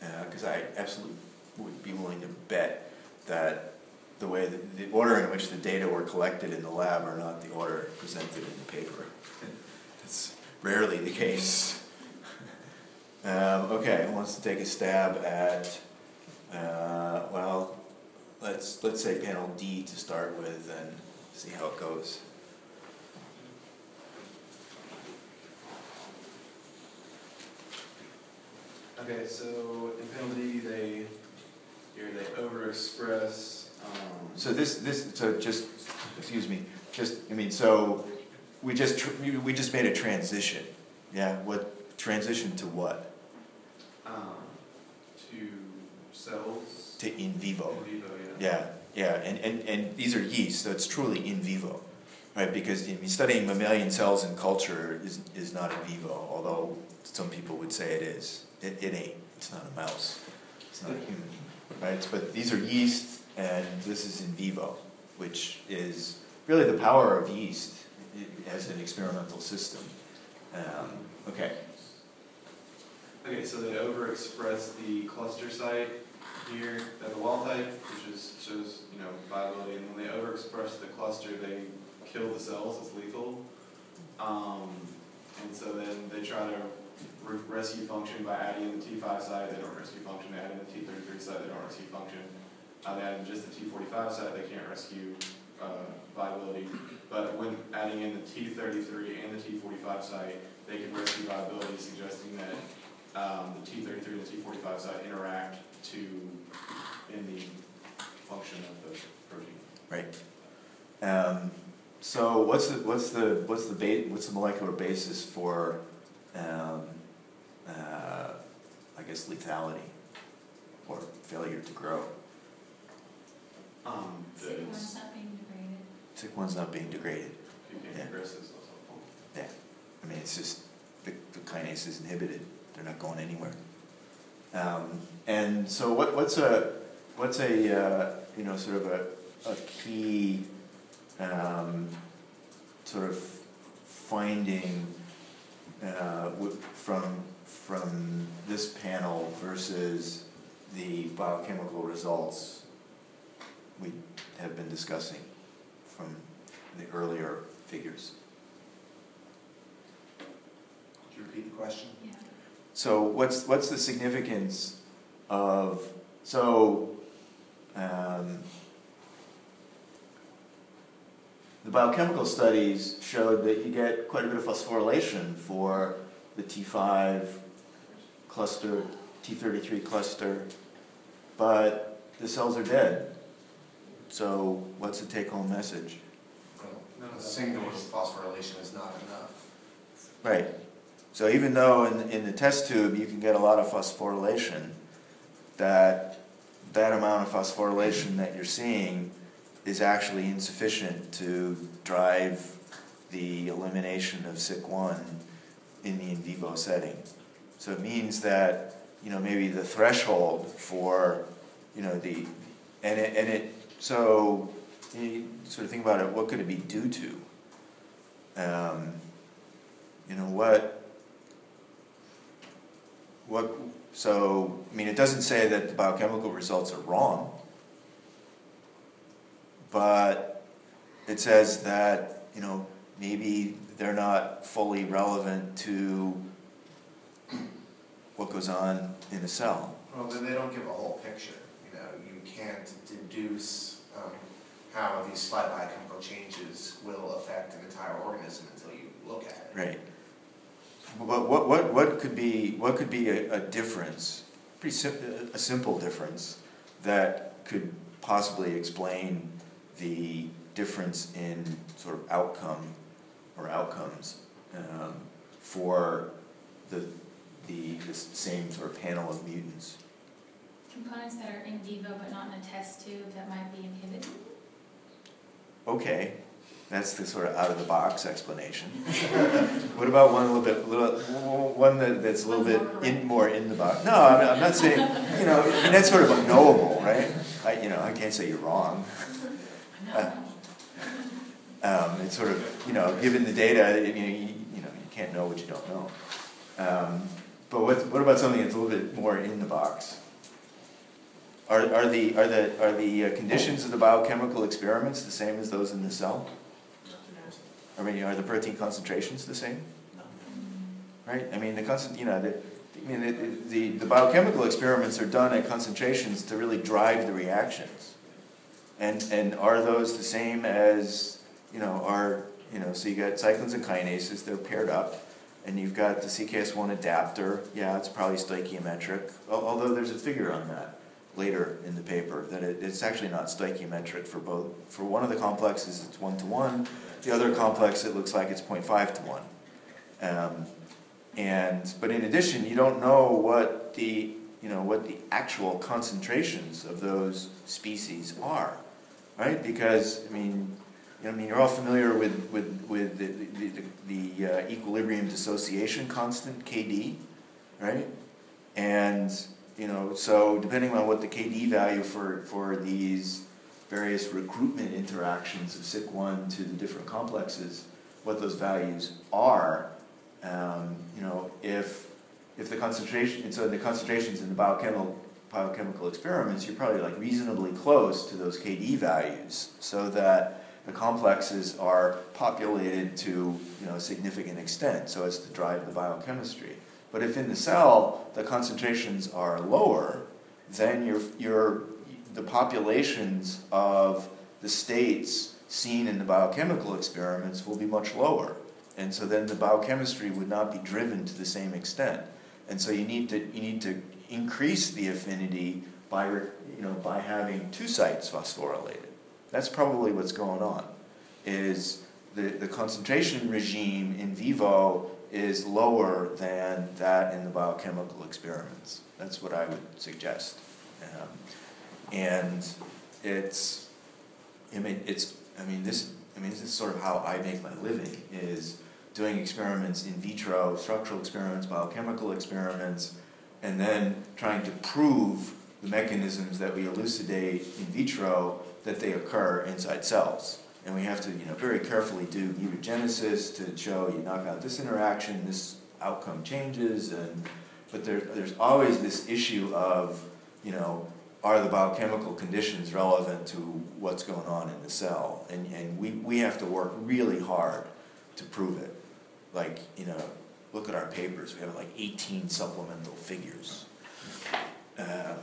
because I absolutely would be willing to bet that the way that the order in which the data were collected in the lab are not the order presented in the paper. It's rarely the case. um, okay, who wants to take a stab at? Uh, well, let's let's say panel D to start with and see how it goes. Okay, so in penalty, they, here, they overexpress, um. So this, this, so just, excuse me, just, I mean, so we just, tr- we- we just made a transition, yeah? What, transition to what? Um, to cells. To in vivo. In vivo, yeah. Yeah, yeah, and, and, and these are yeast, so it's truly in vivo, right? Because I mean, studying mammalian cells in culture is, is not in vivo, although some people would say it is. It, it ain't, it's not a mouse, it's not a human, right? But these are yeast, and this is in vivo, which is really the power of yeast as an experimental system. Um, okay, Okay, so they overexpress the cluster site here at the wild type, which is, shows, you know, viability, and when they overexpress the cluster, they kill the cells, it's lethal. Um, and so then they try to rescue function by adding in the T five site, they don't rescue function, they add in the T thirty-three site, they don't rescue function. Uh, they add in just the T forty-five site, they can't rescue, uh, viability. But when adding in the T thirty-three and the T forty-five site, they can rescue viability, suggesting that um, the T thirty-three and the T forty-five site interact to, in the function of the protein. right. Um, so what's the, what's the, what's the ba- what's the molecular basis for, um, uh, I guess lethality or failure to grow? Um, the, Sick one's not being degraded. SIC1's not being degraded. PK Yeah. aggressive is also helpful. I mean, it's just, the, the kinase is inhibited, they're not going anywhere. Um, and so what, what's a, what's a, uh, you know, sort of a, a key, um, sort of finding, uh, from, from this panel versus the biochemical results we have been discussing from the earlier figures? Could you repeat the question? Yeah. So what's, what's the significance of, so, um, the biochemical studies showed that you get quite a bit of phosphorylation for the T5 cluster, T33 cluster, but the cells are dead. So what's the take-home message? Well, A single phosphorylation is not enough. Right. So even though in, in the test tube you can get a lot of phosphorylation, that that amount of phosphorylation that you're seeing is actually insufficient to drive the elimination of SIC1 in the in vivo setting. So it means that you know maybe the threshold for you know the and it, and it so you sort of think about it. What could it be due to? Um, you know what what so i mean it doesn't say that the biochemical results are wrong but it says that you know maybe they're not fully relevant to what goes on in a cell Well, then they don't give a whole picture, you know, you can't deduce, um, how these slight biochemical changes will affect an entire organism until you look at it. right what what what, what could be what could be a, a difference pretty sim- a simple difference that could possibly explain the difference in sort of outcome or outcomes um, for the, the the same sort of panel of mutants. Components that are in vivo but not in a test tube that might be inhibited? Okay, that's the sort of out of the box explanation. what about one a little bit, little, one that, that's a little bit in, more in the box? No, I'm, I'm not saying, you know, mean, that's sort of unknowable, right? I, you know, I can't say you're wrong. Uh, um, it's sort of, you know, given the data, you you, you know, you can't know what you don't know. Um, but what, what about something that's a little bit more in the box? Are, are the, are the, are the uh, conditions of the biochemical experiments the same as those in the cell? I mean, are the protein concentrations the same? Right? I mean, the concent, you know, the, I mean, the, the biochemical experiments are done at concentrations to really drive the reactions. And, and are those the same as, you know, are, you know, so you got cyclins and kinases, they're paired up, and you've got the CKS1 adapter, yeah, it's probably stoichiometric, although there's a figure on that later in the paper, that it, it's actually not stoichiometric for both, for one of the complexes it's one to one, the other complex it looks like it's 0.5 to one. Um, and, but in addition, you don't know what the, you know, what the actual concentrations of those species are, right? Because, I mean, I mean, you're all familiar with, with, with the, the, the, the uh, equilibrium dissociation constant, KD, right? And, you know, so depending on what the KD value for, for these various recruitment interactions of SIC1 to the different complexes, what those values are, um, you know, if, if the concentration, and so the concentrations in the biochemical, biochemical experiments, you're probably like reasonably close to those KD values so that the complexes are populated to, you know, a significant extent so as to drive the biochemistry. But if in the cell the concentrations are lower, then your, your, the populations of the states seen in the biochemical experiments will be much lower. And so then the biochemistry would not be driven to the same extent. And so you need to, you need to increase the affinity by, you know, by having two sites phosphorylated. That's probably what's going on, is the, the concentration regime in vivo is lower than that in the biochemical experiments. That's what I would suggest. Um, and it's, I mean, it's, I mean, this, I mean, this is sort of how I make my living is doing experiments in vitro, structural experiments, biochemical experiments, and then trying to prove the mechanisms that we elucidate in vitro that they occur inside cells. And we have to, you know, very carefully do mutagenesis to show you knock out this interaction, this outcome changes, and but there, there's always this issue of, you know, are the biochemical conditions relevant to what's going on in the cell? And, and we, we have to work really hard to prove it. Like, you know, look at our papers, we have like 18 supplemental figures. Um,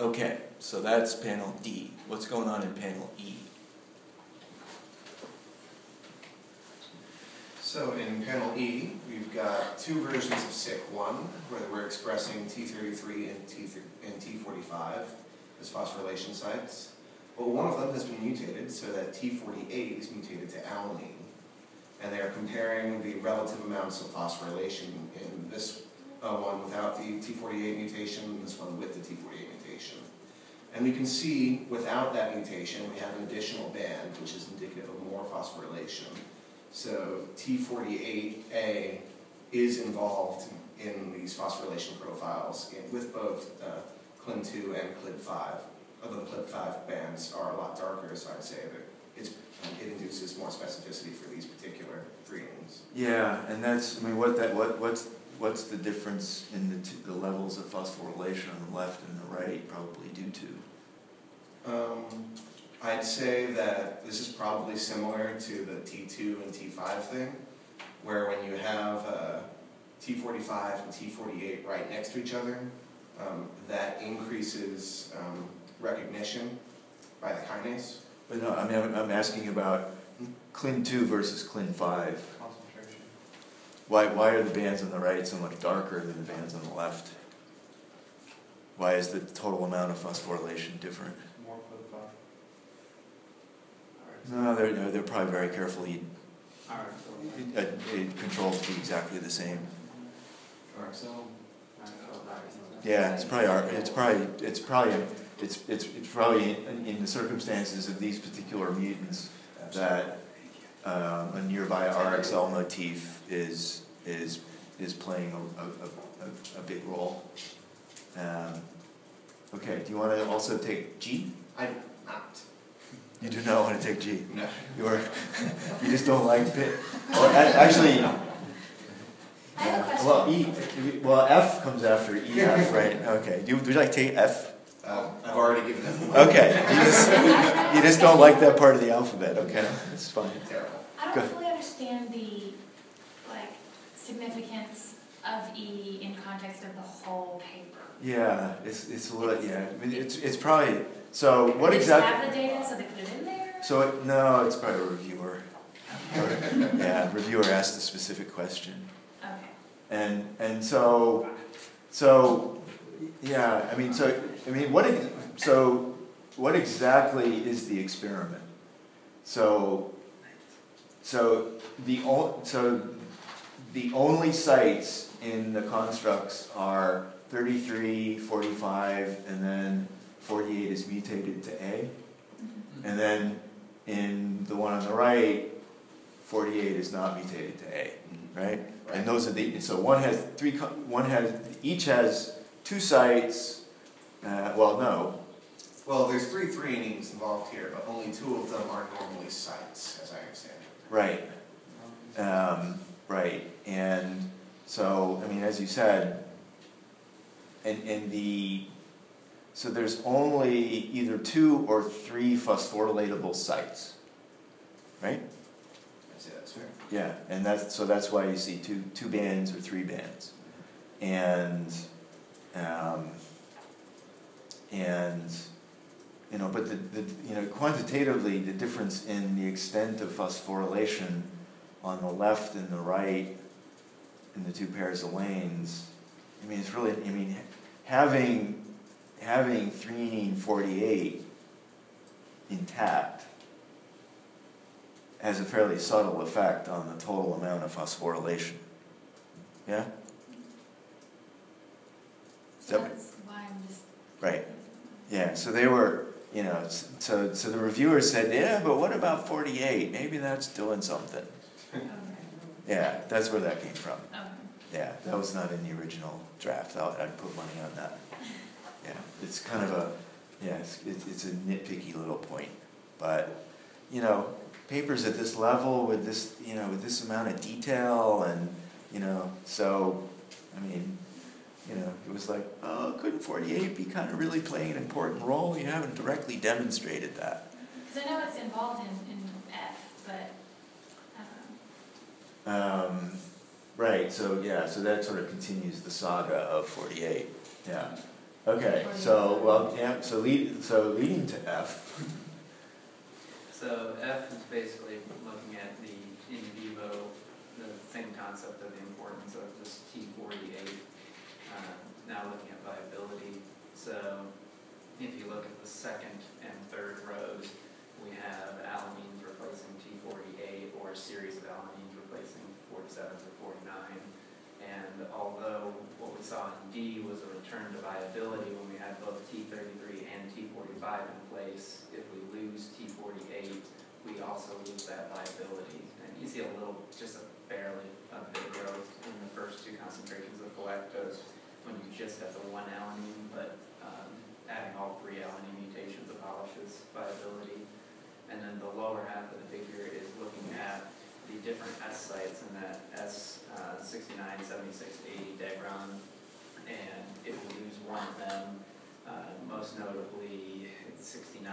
okay, so that's panel D. What's going on in panel E? So in panel E, we've got two versions of SIC1, where we're expressing T33 and T and T45 as phosphorylation sites. But one of them has been mutated so that T48 is mutated to alanine. And they are comparing the relative amounts of phosphorylation in this uh, one without the T48 mutation and this one with the T48 mutation. And we can see without that mutation, we have an additional band, which is indicative of more phosphorylation. So T48A is involved in these phosphorylation profiles in, with both uh, CLN2 and CLB5. Although the CLB5 bands are a lot darker, so I'd say that um, it induces more specificity for these particular threonines. Yeah, and that's, I mean, what that, what, what's, what's the difference in the, the levels of phosphorylation on the left and the right probably due to? Um, I'd say that this is probably similar to the T2 and T5 thing, where when you have uh, T45 and T48 right next to each other, um, that increases um, recognition by the kinase. But no, I mean, I'm, I'm asking about CLN two versus CLN five. Concentration. Why, why are the bands on the right so much darker than the bands on the left? Why is the total amount of phosphorylation different? More clip five. No, they're, no, they're probably very carefully, Alright, so. it, it controls to be exactly the same. Alright, so Yeah, it's probably, our- it's probably, it's probably, it's, it's, it's probably in, in the circumstances of these particular mutants that, um, a nearby RXL motif is, is, is playing a, a, a, a, a big role. Um, okay, do you wanna also take G? I not. You do not wanna take G? No. You are, you just don't like pit, or actually, I have a question. well, E, well, F comes after E, F, right? Okay, do you, would you like to take F? Uh, I've already given it. Okay, you just, you just don't like that part of the alphabet, okay, that's fine. Terrible. I don't fully understand the, like, significance of E in context of the whole paper. Yeah, it's, it's a little, yeah, I mean, it's, it's probably, so what exactly? have the data, so they put it in there? So, it- no, it's probably a reviewer. Yeah, reviewer asked a specific question. Okay. And, and so, so, yeah, I mean, so, I mean, what, so, what exactly is the experiment? So, so the o- so the only sites in the constructs are 33, 45, and then 48 is mutated to A. And then in the one on the right, 48 is not mutated to A, right? And those are the, so one has three, one has, each has two sites, uh, well, no, Well, there's three threonines involved here, but only two of them are normally sites, as I understand it. right, um, right, and so, I mean, as you said, and, and the, so there's only either two or three phosphorylatable sites, right? I'd say that's fair. Yeah, and that's, so that's why you see two, two bands or three bands. And, um, and, you know, but the, the, you know, quantitatively, the difference in the extent of phosphorylation on the left and the right in the two pairs of lanes, I mean, it's really, I mean, having, having threonine forty-eight intact has a fairly subtle effect on the total amount of phosphorylation. Yeah? So that's why I'm just. Right. Yeah, so they were, you know, so, so the reviewer said, yeah, but what about 48? Maybe that's doing something. Okay. Yeah, that's where that came from. Okay. Yeah, that was not in the original draft, I'll, I'd put money on that. Yeah, it's kind of a, yeah, it's, it's it's a nitpicky little point, but, you know, papers at this level with this, you know, with this amount of detail and, you know, so, I mean, you know, it was like, oh, couldn't forty-eight be kind of really playing an important role? You haven't directly demonstrated that. Because I know it's involved in, in F, but, um, Um, right, so, yeah, so that sort of continues the saga of forty-eight, yeah. Okay, so, well, yeah, so lead, so leading to F, So F is basically looking at the in vivo, the same concept of the importance of this T forty-eight. uh, Now looking at viability, so if you look at the second and third rows, we have alanines replacing T forty-eight or a series of alanines replacing forty-seven to forty-nine. And although what we saw in D was a return to viability when we had both T thirty-three and T forty-five in place, if we lose T forty-eight, we also lose that viability. And you see a little, just a barely, a bit of growth in the first two concentrations of galactose when you just have the one alanine, but um, adding all three alanine mutations abolishes viability. And then the lower half of the figure is looking at the different S sites in that S uh, 69, 76, 80 degron. And if you lose one of them, uh, most notably 69,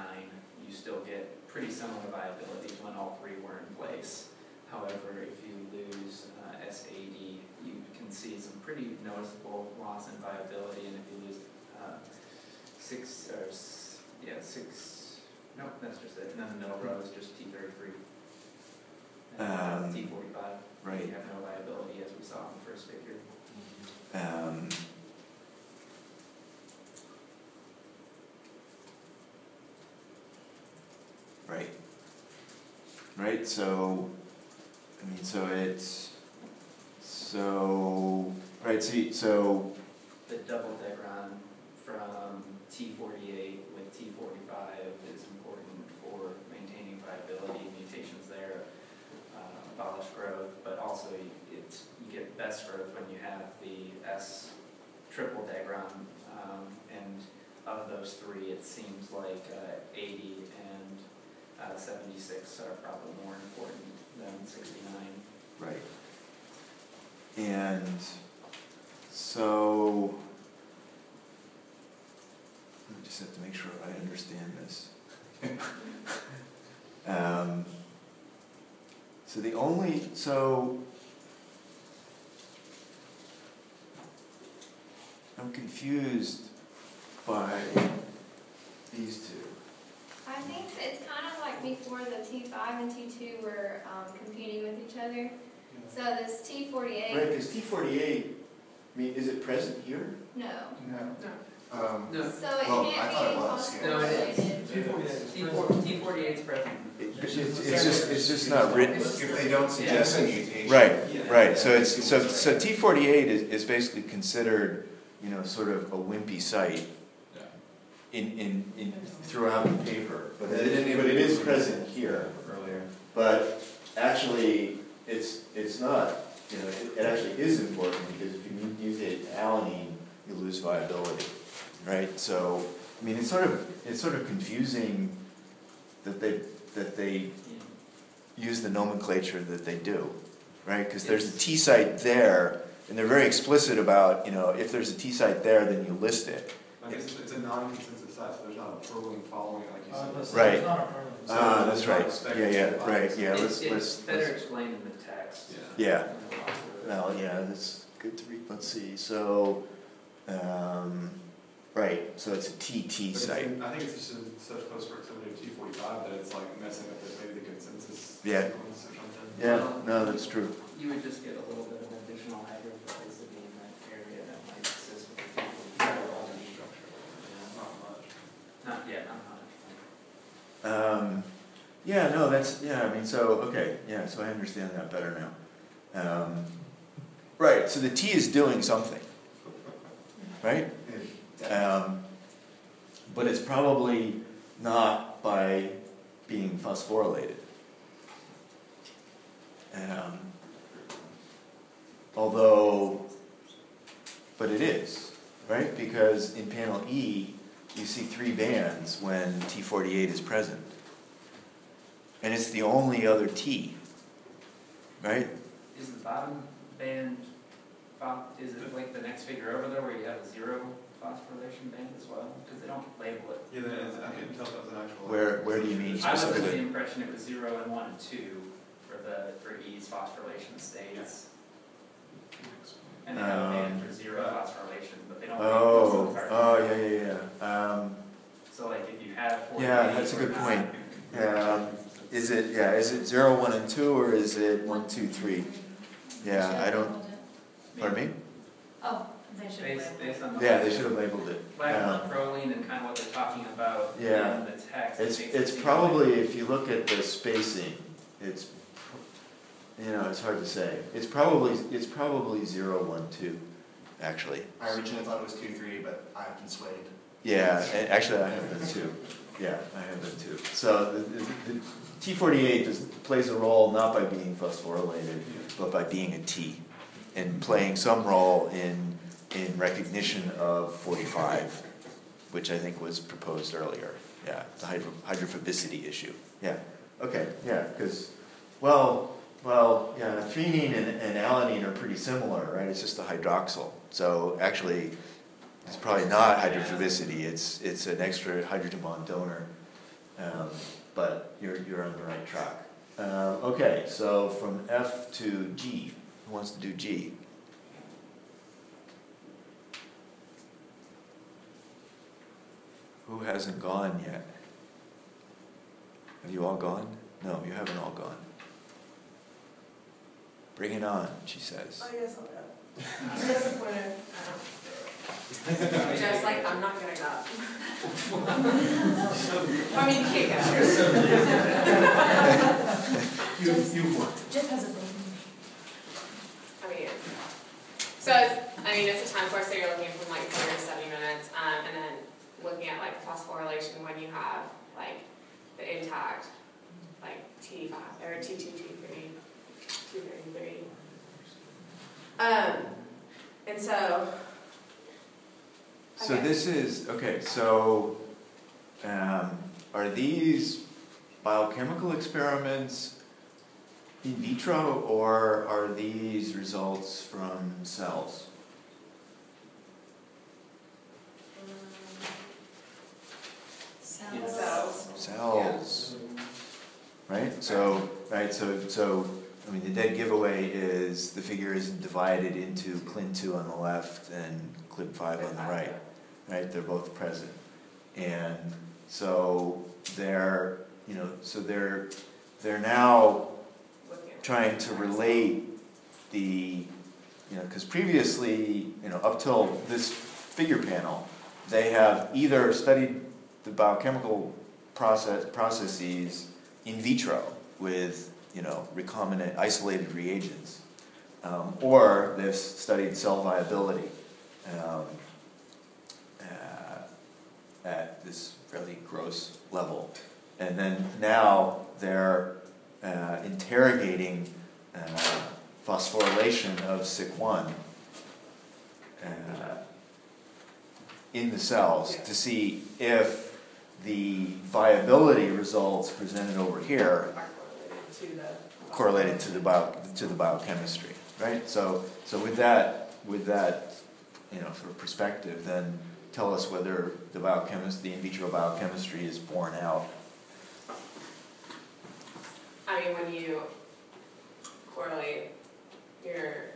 you still get pretty similar viability when all three were in place. However, if you lose uh, S80, you can see some pretty noticeable loss in viability. And if you lose uh, six, or yeah, six, nope, that's just it. And then the middle row is just T33. Um, T45. right. You have no viability as we saw in the first figure. um. Right. Right, so, I mean, so it's, so, right, so, you- so, The double degron from T forty-eight with T forty-five is important for maintaining viability, abolish growth, but also it's, you get best growth when you have the S triple degron. Um, and of those three, it seems like, uh, eighty and, uh, seventy-six are probably more important than sixty-nine. right. And so, I just have to make sure I understand this. Um, so the only, so I'm confused by these two. I think it's kind of like before the T five and T two were, um, competing with each other. So this T48. Right, forty-eight, because T forty-eight, I mean, is it present here? no. No. Um, No, So it Well, I can't thought it be was, yeah. No, it is. phosphorylated. T forty-eight T four, T forty-eight's present. It- It's, it's just, it's just not written. If they don't suggest a mutation. Right, right, so it's, so, so T forty-eight is, is basically considered, you know, sort of a wimpy site in, in, in, throughout the paper, but They it, but it is present here. Earlier. But actually, it's, it's not, you know, it, it actually is important, because if you mutate to alanine, you lose viability, right? So, I mean, it's sort of, it's sort of confusing that they, that they use the nomenclature that they do, right? Because there's a T site there, and they're very explicit about, you know, if there's a T site there, then you list it. I guess it's a non-consensus site, so there's not a program following it, like you Uh, said. that's- Right. it's not a permanent. Ah, that's right, yeah, yeah, right, yeah, It's, let's, it's let's, better let's, explained in the text. yeah. You know, Well, yeah, that's good to read, let's see, so, um, right, so it's a TT But it's site. in- I think it's just in such close proximity to T forty-five that it's like messing up the, maybe the consensus. Yeah. sequence or something. Yeah, no, that's true. You would just get a little bit of additional hydrophobicity in that area that might assist with the people. Not much. Not, yeah, not much. Um, yeah, no, that's, yeah, I mean, so, okay, yeah, so I understand that better now. Um, right, so the T is doing something, right? Um, but it's probably not by being phosphorylated. Um, Although, but it is, right? Because in panel E, you see three bands when T forty-eight is present. And it's the only other T, right? Is the bottom band, is it like the next figure over there where you have a zero phosphorylation band as well? Because they don't label it. Yeah, that is, I couldn't tell if that was an actual. Where, where do you mean I was under the specifically? impression it was zero and one and two for the, for E's phosphorylation states. And they have a band for zero phosphorylation, but they don't label Oh, those as oh, yeah, yeah, yeah. Um, So like if you have forty Yeah, that's a good point. Um, is it, yeah, is it zero, one, and two, or is it one, two, three? Yeah, I don't, pardon me? Oh, they should Based, label based on the. Yeah, they should have labeled it. Like Um, on proline and kind of what they're talking about Yeah. in the text. it It's, makes it it's seem probably, if you look at the spacing, it's, pr- you know, it's hard to say. It's probably, it's probably zero, one, two, actually. I originally thought it was two, three, but I've been swayed. Yeah, a- actually, I have been too. Yeah, I have been too. So the, the, the T forty-eight does, plays a role not by being phosphorylated, but by being a T, and playing some role in in recognition of forty-five, which I think was proposed earlier. Yeah, the hydro, hydrophobicity issue. Yeah. Okay. Yeah, because well, well, yeah, threonine and, and alanine are pretty similar, right? It's just the hydroxyl. So actually, it's probably not hydrophobicity, it's, it's an extra hydrogen bond donor. Um, but you're, you're on the right track. Uh, okay, so from F to G, who wants to do G? Who hasn't gone yet? Have you all gone? No, you haven't all gone. Bring it on, she says. I guess I'll go. Disappointed. Just like, I'm not gonna go. I mean, you can't You, you won. Just has a baby. I mean, so it's, I mean, it's a time course, so you're looking from like 30 to seventy minutes, um, and then looking at like phosphorylation when you have like the intact, like T five, or T two, T three, T thirty-three. Um, and so. So Okay. this is, okay, so, um, are these biochemical experiments in vitro or are these results from cells? Cells. Cells. Right, so, right, so, so, I mean, the dead giveaway is the figure isn't divided into CLN two on the left and CLB five on the right. right? They're both present. And so they're, you know, so they're, they're now trying to relate the, you know, because previously, you know, up till this figure panel, they have either studied the biochemical process, processes in vitro with, you know, recombinant isolated reagents, um, or they've studied cell viability. Um, uh, at this fairly gross level. And then now they're uh, interrogating uh, phosphorylation of SIC1 uh, in the cells to see if the viability results presented over here Are correlated to the. correlated to the bio, to the biochemistry, right? So, so with that, with that, you know, sort of perspective, then tell us whether the biochemist, the in vitro biochemistry is borne out. I mean, when you correlate, you're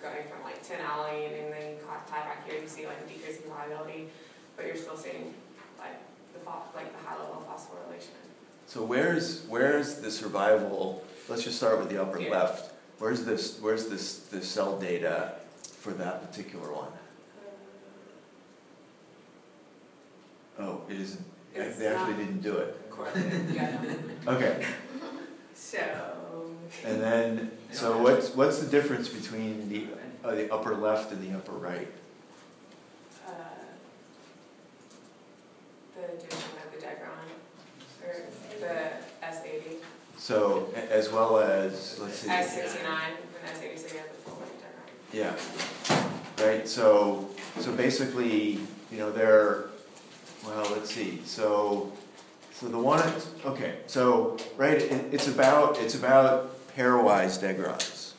going from like ten alanine and then you tie back here, you see like a decrease in viability, but you're still seeing the like the high level phosphorylation. So where's, where's the survival, let's just start with the upper Here. left. Where's this, where's this, the cell data for that particular one? Oh, it isn't, It's they actually didn't do it. Okay, So. and then, so what's, what's the difference between the, uh, the upper left and the upper right? uh, the addition of the Degron, or the S eighty, So, a- as well as, let's see. S sixty-nine, and S eighty-six at the full length. Yeah, right, so, so basically, you know, they're, well, let's see, so, so the one, okay, so, right, it, it's about, it's about pairwise degrons,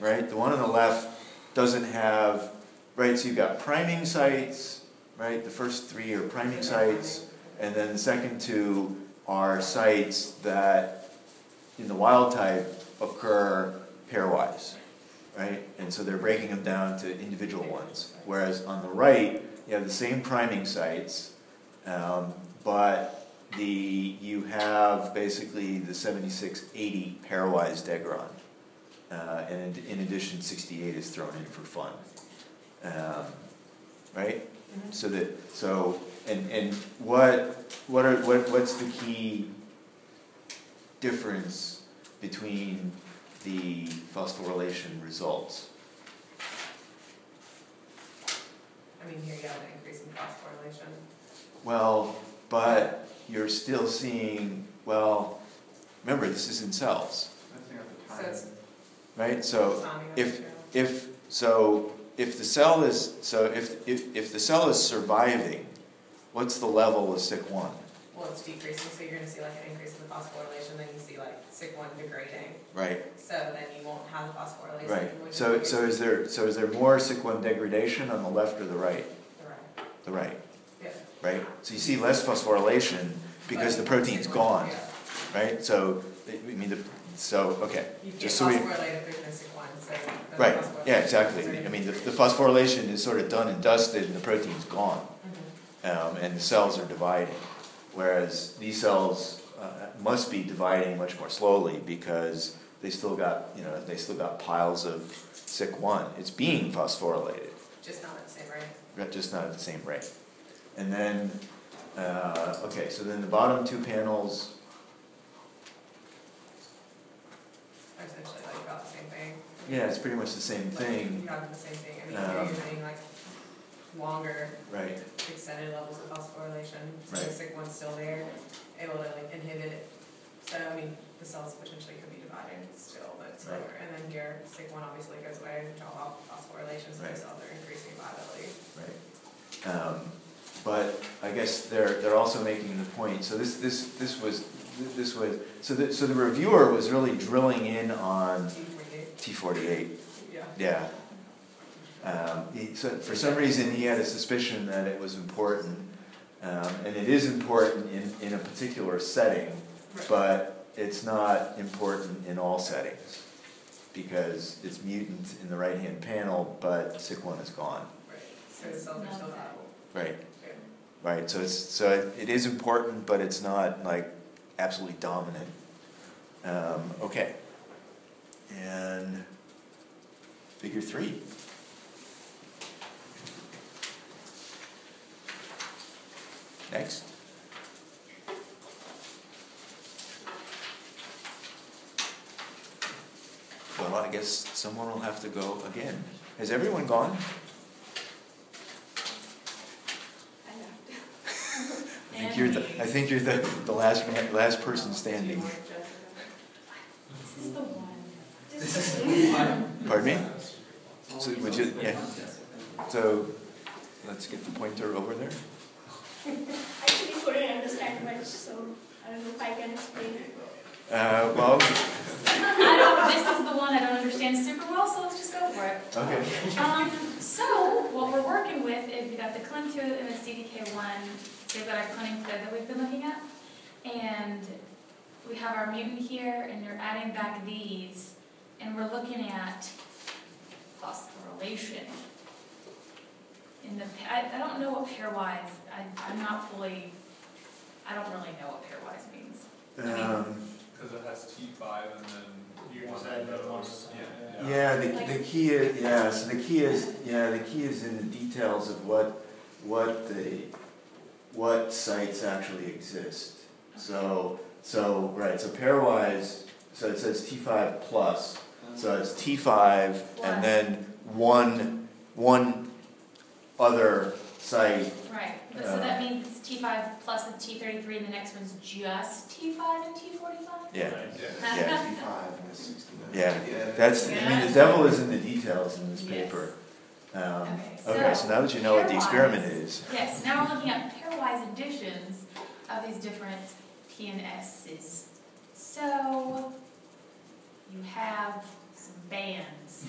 right? The one on the left doesn't have, right, so you've got priming sites, right, the first three are priming sites, and then the second two are sites that, in the wild type, occur pairwise, right? And so they're breaking them down to individual ones. Whereas on the right, you have the same priming sites, um, but the you have basically the 7680 pairwise degron. Uh, and in addition, 68 is thrown in for fun. Um, right? Mm-hmm. So that so and and what what are what what's the key difference between the phosphorylation results? I mean, here you have an increase in phosphorylation. Well, but you're still seeing well. Remember, this is in cells, So it's, right? So if if so if the cell is so if if if the cell is surviving, what's the level of SIC1? Well, it's decreasing, so you're gonna see like an increase in the phosphorylation, then you see like SIC1 degrading. Right. So then you won't have the phosphorylation. Right. So is so is there so is there more SIC1 degradation on the left or the right? The right. The right. Yeah. Right. So you see less phosphorylation because the protein's gone. Yeah. Right. So I mean the so okay. You can't Just so we phosphorylate if there's no SIC1, so. the right. phosphorylation Yeah. Exactly. I mean the, the phosphorylation is sort of done and dusted and the protein's gone. Mhm. um, and the cells are dividing. Whereas these cells uh, must be dividing much more slowly because they still got, you know, they still got piles of SIC1. It's being phosphorylated, Just not at the same rate. but just not at the same rate. And then, uh, okay, so then the bottom two panels, Are essentially like about the same thing. yeah, it's pretty much the same Like, thing, You have the same thing, I mean, Um, you're getting like longer right? extended levels of phosphorylation, so the Right. SIC1's still there, able to like inhibit it. So, I mean, the cells potentially could be dividing still, but it's Right. slower, and then here, SIC1 obviously goes away, all out phosphorylation, so Right. the cells are increasing viability. Right. Um, but I guess they're, they're also making the point, so this, this, this was, this was, so the, so the reviewer was really drilling in on T forty-eight, T forty-eight, yeah. yeah. Um, he, so for some reason, he had a suspicion that it was important, um, and it is important in, in a particular setting, but it's not important in all settings, because it's mutant in the right-hand panel, but SIC1 is gone. Right, so the cells are still viable. Right. Right, so it's, so it- it is important, but it's not like absolutely dominant. Um, okay. And figure three. Next. Well, I guess someone will have to go again. Has everyone gone? Think you're the, I think you're the, the last man, last person standing. This is the one. This is Pardon me? So would you, yeah, so let's get the pointer over there. I actually, couldn't understand much, so I don't know if I can explain it. Uh, well, I don't, this is the one I don't understand super well, so let's just go for it. okay. Um, so, what we're working with is we got the CLN2 and the CDK1, they've got our cloning thread that we've been looking at. And we have our mutant here, and you're adding back these, and we're looking at phosphorylation. In the, pa- I, I don't know what pairwise, I, I'm not fully, I don't really know what pairwise means. Um, Cause it has T five and then. You one just of add another one. those. Yeah. yeah, the, the key is, yeah, so the key is, yeah, the key is in the details of what, what the, what sites actually exist. So, so, right, so pairwise, so it says T five plus, so it's T five and then one, one other site, Right, but so that means T five plus the T thirty-three, and the next one's just T five and T forty-five? yeah, Yeah. yeah. Fifty-five and it's sixty-nine. Yeah, That's, I mean, the devil is in the details in this paper. Um, Okay, okay, so so now that you know what the experiment is, Yes, now we're looking at pairwise additions of these different P and S's. So, you have some bands.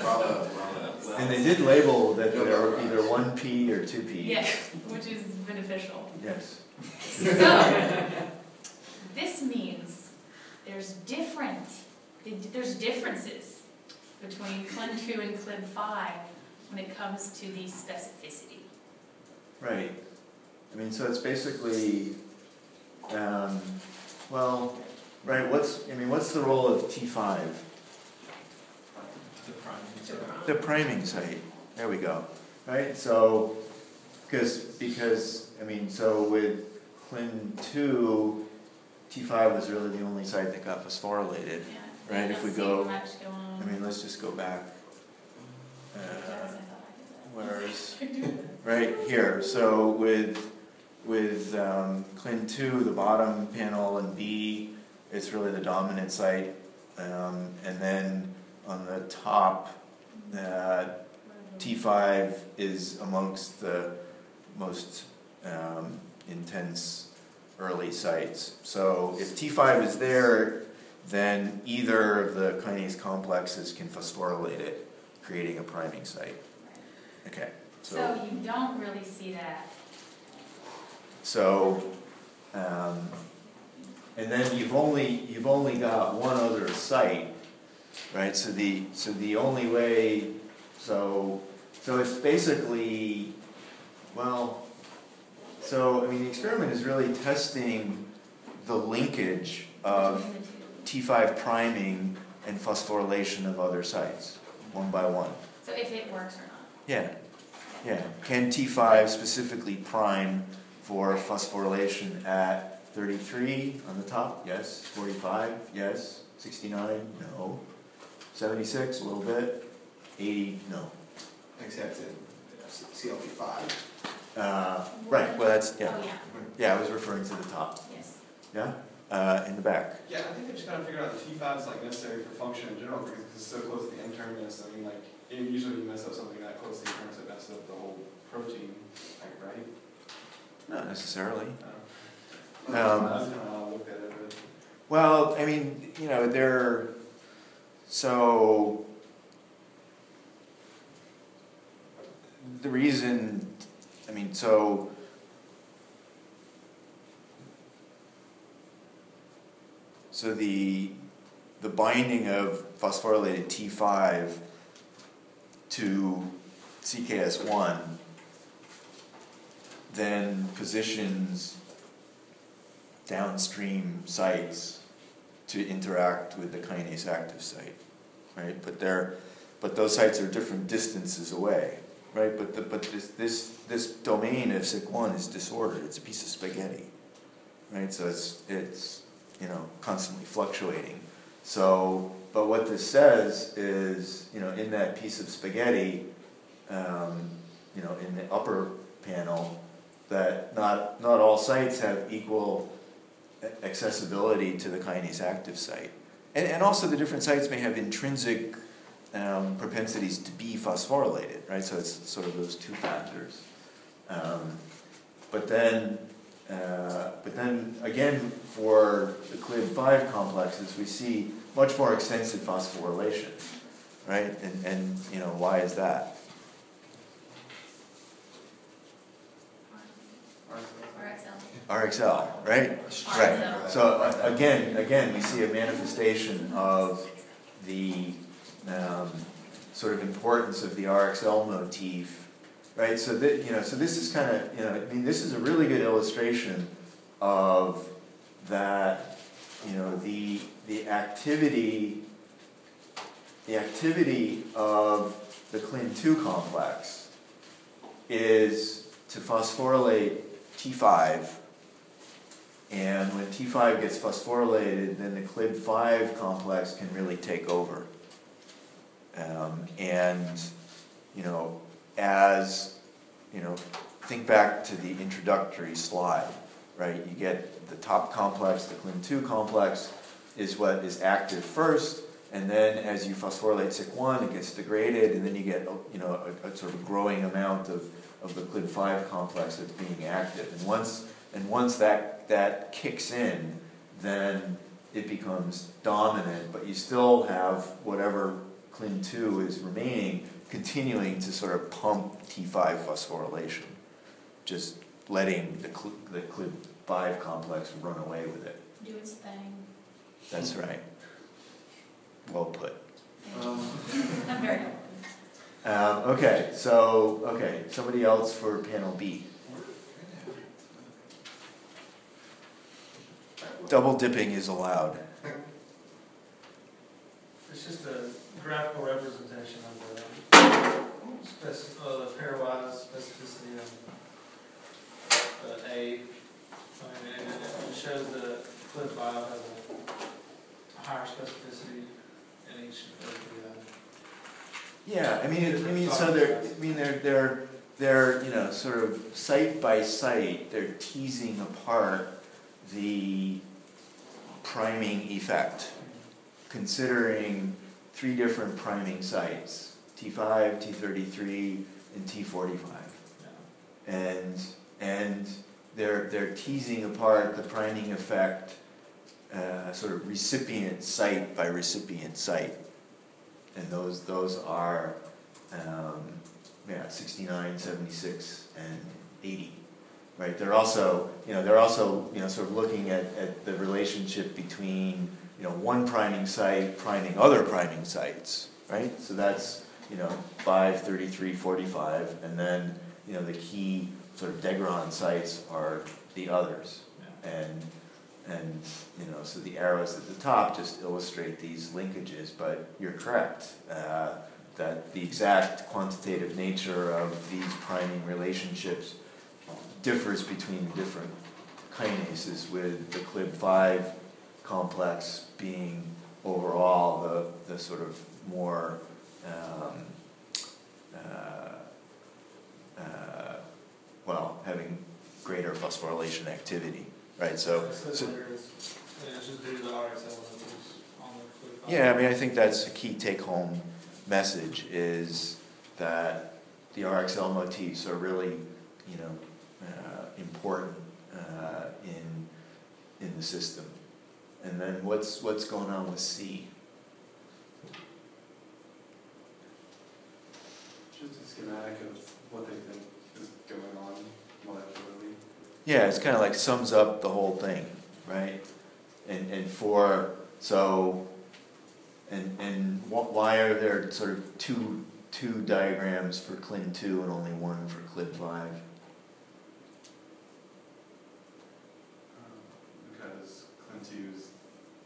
Bravo, bravo. and they did label that they're either one P or two P. Yes, which is beneficial. Yes. So, this means there's different, there's differences between CLN two and CLB five when it comes to the specificity. Right. I mean, so it's basically, um, well, right, what's, I mean, what's the role of T five? The priming. The priming site, there we go, right, so, because, because, I mean, so with CLN two, T five was really the only site that got phosphorylated. Yeah. Right, if we go-. I mean, let's just go back. Uh, Yes, I thought I where is, right here, so with, with, um, CLN two, the bottom panel and B, it's really the dominant site. Um, and then on the top, uh, T5 is amongst the most um, intense early sites. So if T5 is there, then either of the kinase complexes can phosphorylate it, creating a priming site. Okay, so, So you don't really see that. so, um, and then you've only, you've only got one other site, right? So the, so the only way, so, so it's basically, well, so, I mean, the experiment is really testing the linkage of between the two. T5 priming and phosphorylation of other sites, one by one. So if it works or not. Yeah, yeah. Can T5 specifically prime for phosphorylation at 33 on the top? Yes. 45? Yes. 69? No. 76? A little bit. 80? No. Except in CLB five. Uh, right. Well, that's yeah. Oh, yeah, Yeah, I was referring to the top. yes. Yeah. Uh, in the back. Yeah, I think they just kind of figured out the T five is like necessary for function in general because it's so close to the N terminus. I mean, like, it- usually you mess up something that close to the N terminus, it messes up the whole protein, like, right? Not necessarily. Uh, Um, That's kind of how at it. Well, I mean, you know, they're so the reason, I mean, so so the the binding of phosphorylated T5 to CKS1 then positions downstream sites to interact with the kinase active site, right? But they're, but those sites are different distances away, right? But the, but this, this, this domain of SIC1 is disordered, it's a piece of spaghetti, right? So it's, it's, you know, constantly fluctuating. So, but what this says is, you know, in that piece of spaghetti, um, you know, in the upper panel, that not, not all sites have equal accessibility to the kinase active site. And, and also the different sites may have intrinsic um, propensities to be phosphorylated, right? So it's sort of those two factors. Um, but then, uh, but then again, for the CLB5 complexes, we see much more extensive phosphorylation, right? And, and you know, why is that? RXL. RXL, right? Right. So again, again, we see a manifestation of the um, sort of importance of the RXL motif, right? So that you know, so this is kind of you know, I mean, this is a really good illustration of that. You know, the the activity, the activity of the CLN2 complex is to phosphorylate T5 and when T5 gets phosphorylated, then the CLB5 complex can really take over. Um, and, you know, as, you know, think back to the introductory slide, right? You get the top complex, the CLN2 complex is what is active first, and then as you phosphorylate SIC1, it gets degraded, and then you get, you know, a, a sort of growing amount of, of the CLB5 complex that's being active. And once, and once that, that kicks in, then it becomes dominant, but you still have whatever CLN2 is remaining continuing to sort of pump T5 phosphorylation, just letting the, cl- the CLB5 complex run away with it. Do its thing. That's right. Well put. Um, I'm very Um, okay, so, okay, somebody else for panel B. Double dipping is allowed. It's just a graphical representation of the, spec- uh, the pairwise specificity of the A. I mean, and it shows the CLB5 has a higher specificity in each of the, uh, Yeah, I mean, I mean, so they're, I mean, they're, they're, they're, you know, sort of site by site, they're teasing apart the priming effect, considering three different priming sites, T5, T33, and T45. yeah. And, and they're, they're teasing apart the priming effect, uh, sort of recipient site by recipient site. And those, those are, um, yeah, 69, 76, and 80. Right, they're also, you know, they're also, you know, sort of looking at, at the relationship between, you know, one priming site priming other priming sites, right? So that's, you know, 5, 33, 45, and then, you know, the key sort of Degron sites are the others. And, and, you know, so the arrows at the top just illustrate these linkages, but you're correct, uh, that the exact quantitative nature of these priming relationships differs between different kinases, with the CLB5 complex being overall the, the sort of more, um, uh, uh, well, having greater phosphorylation activity, right? So, so later it's, and it's just due to the RXL levels on the CLB5. yeah, I mean, I think that's a key take-home message is that the RXL motifs are really, you know, uh, important uh, in in the system. And then what's what's going on with C? Just a schematic of what they think is going on molecularly. Yeah, it's kind of like sums up the whole thing, right? And and for so, and and wh- why are there sort of two two diagrams for CLN two and only one for CLB five? Um, Because CLN2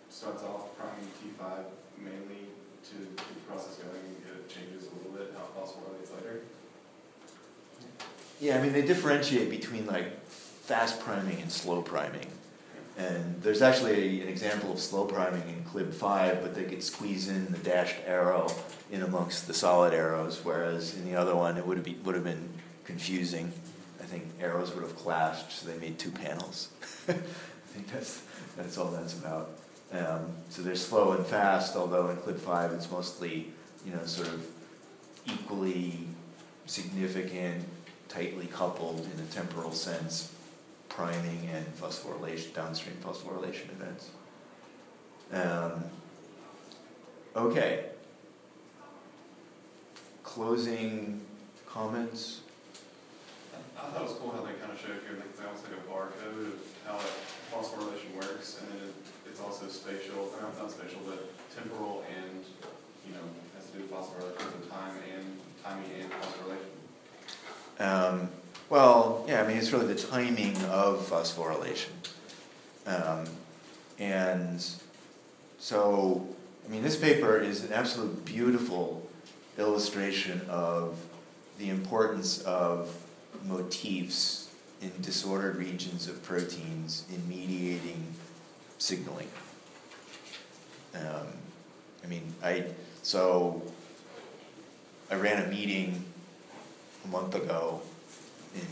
starts off priming T5 mainly to get the process going, it changes a little bit how it phosphorylates later. Yeah, I mean, they differentiate between like fast priming and slow priming. And there's actually a, an example of slow priming in CLB 5, but they could squeeze in the dashed arrow in amongst the solid arrows, whereas in the other one it would have, be, would have been confusing. I think arrows would have clashed, so they made two panels. I think that's, that's all that's about. Um, so they're slow and fast, although in CLB 5 it's mostly, you know, sort of equally significant, tightly coupled in a temporal sense, priming and phosphorylation, downstream phosphorylation events. Um, okay. Closing comments? I thought it was cool how they kind of showed here, like, almost like a barcode of how that phosphorylation works, and then it, it's also spatial, or not, not spatial, but temporal and, you know, has to do with phosphorylation, so time and, timing and phosphorylation. Um, well, yeah, I mean, it's really the timing of phosphorylation. Um, and so, I mean, this paper is an absolute beautiful illustration of the importance of motifs in disordered regions of proteins in mediating signaling. Um, I mean, I so I ran a meeting a month ago in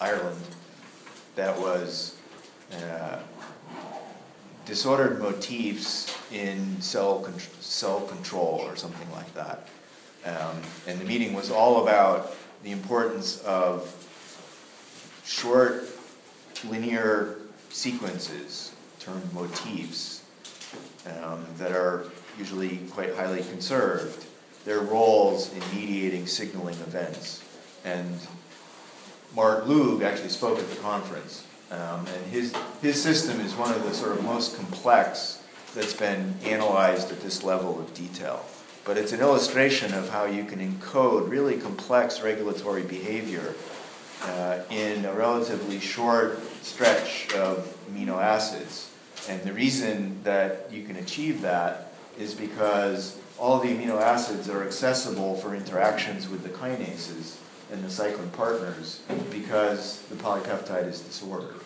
Ireland that was uh, disordered motifs in cell, con- cell control or something like that. Um, and the meeting was all about the importance of short linear sequences, termed motifs, um, that are usually quite highly conserved, their roles in mediating signaling events. And Mart Loog actually spoke at the conference, um, and his, his system is one of the sort of most complex that's been analyzed at this level of detail. But it's an illustration of how you can encode really complex regulatory behavior uh, in a relatively short stretch of amino acids. And the reason that you can achieve that is because all the amino acids are accessible for interactions with the kinases and the cyclin partners because the polypeptide is disordered.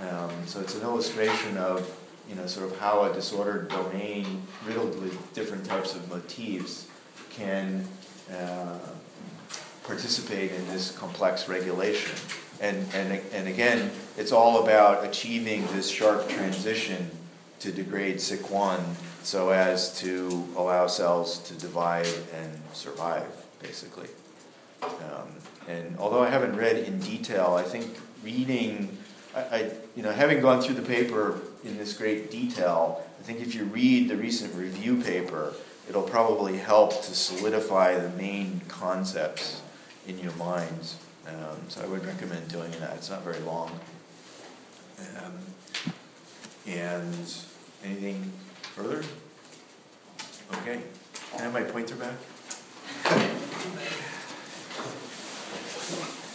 Um, so it's an illustration of you know sort of how a disordered domain riddled with different types of motifs can uh, participate in this complex regulation. And, and, and again, it's all about achieving this sharp transition to degrade SIC1 so as to allow cells to divide and survive, basically. Um, and although I haven't read in detail, I think reading, I, I, you know, having gone through the paper in this great detail, I think if you read the recent review paper, it'll probably help to solidify the main concepts in your minds. Um, so I would recommend doing that. It's not very long. Um, and anything Further? Okay. Can I have my pointer back?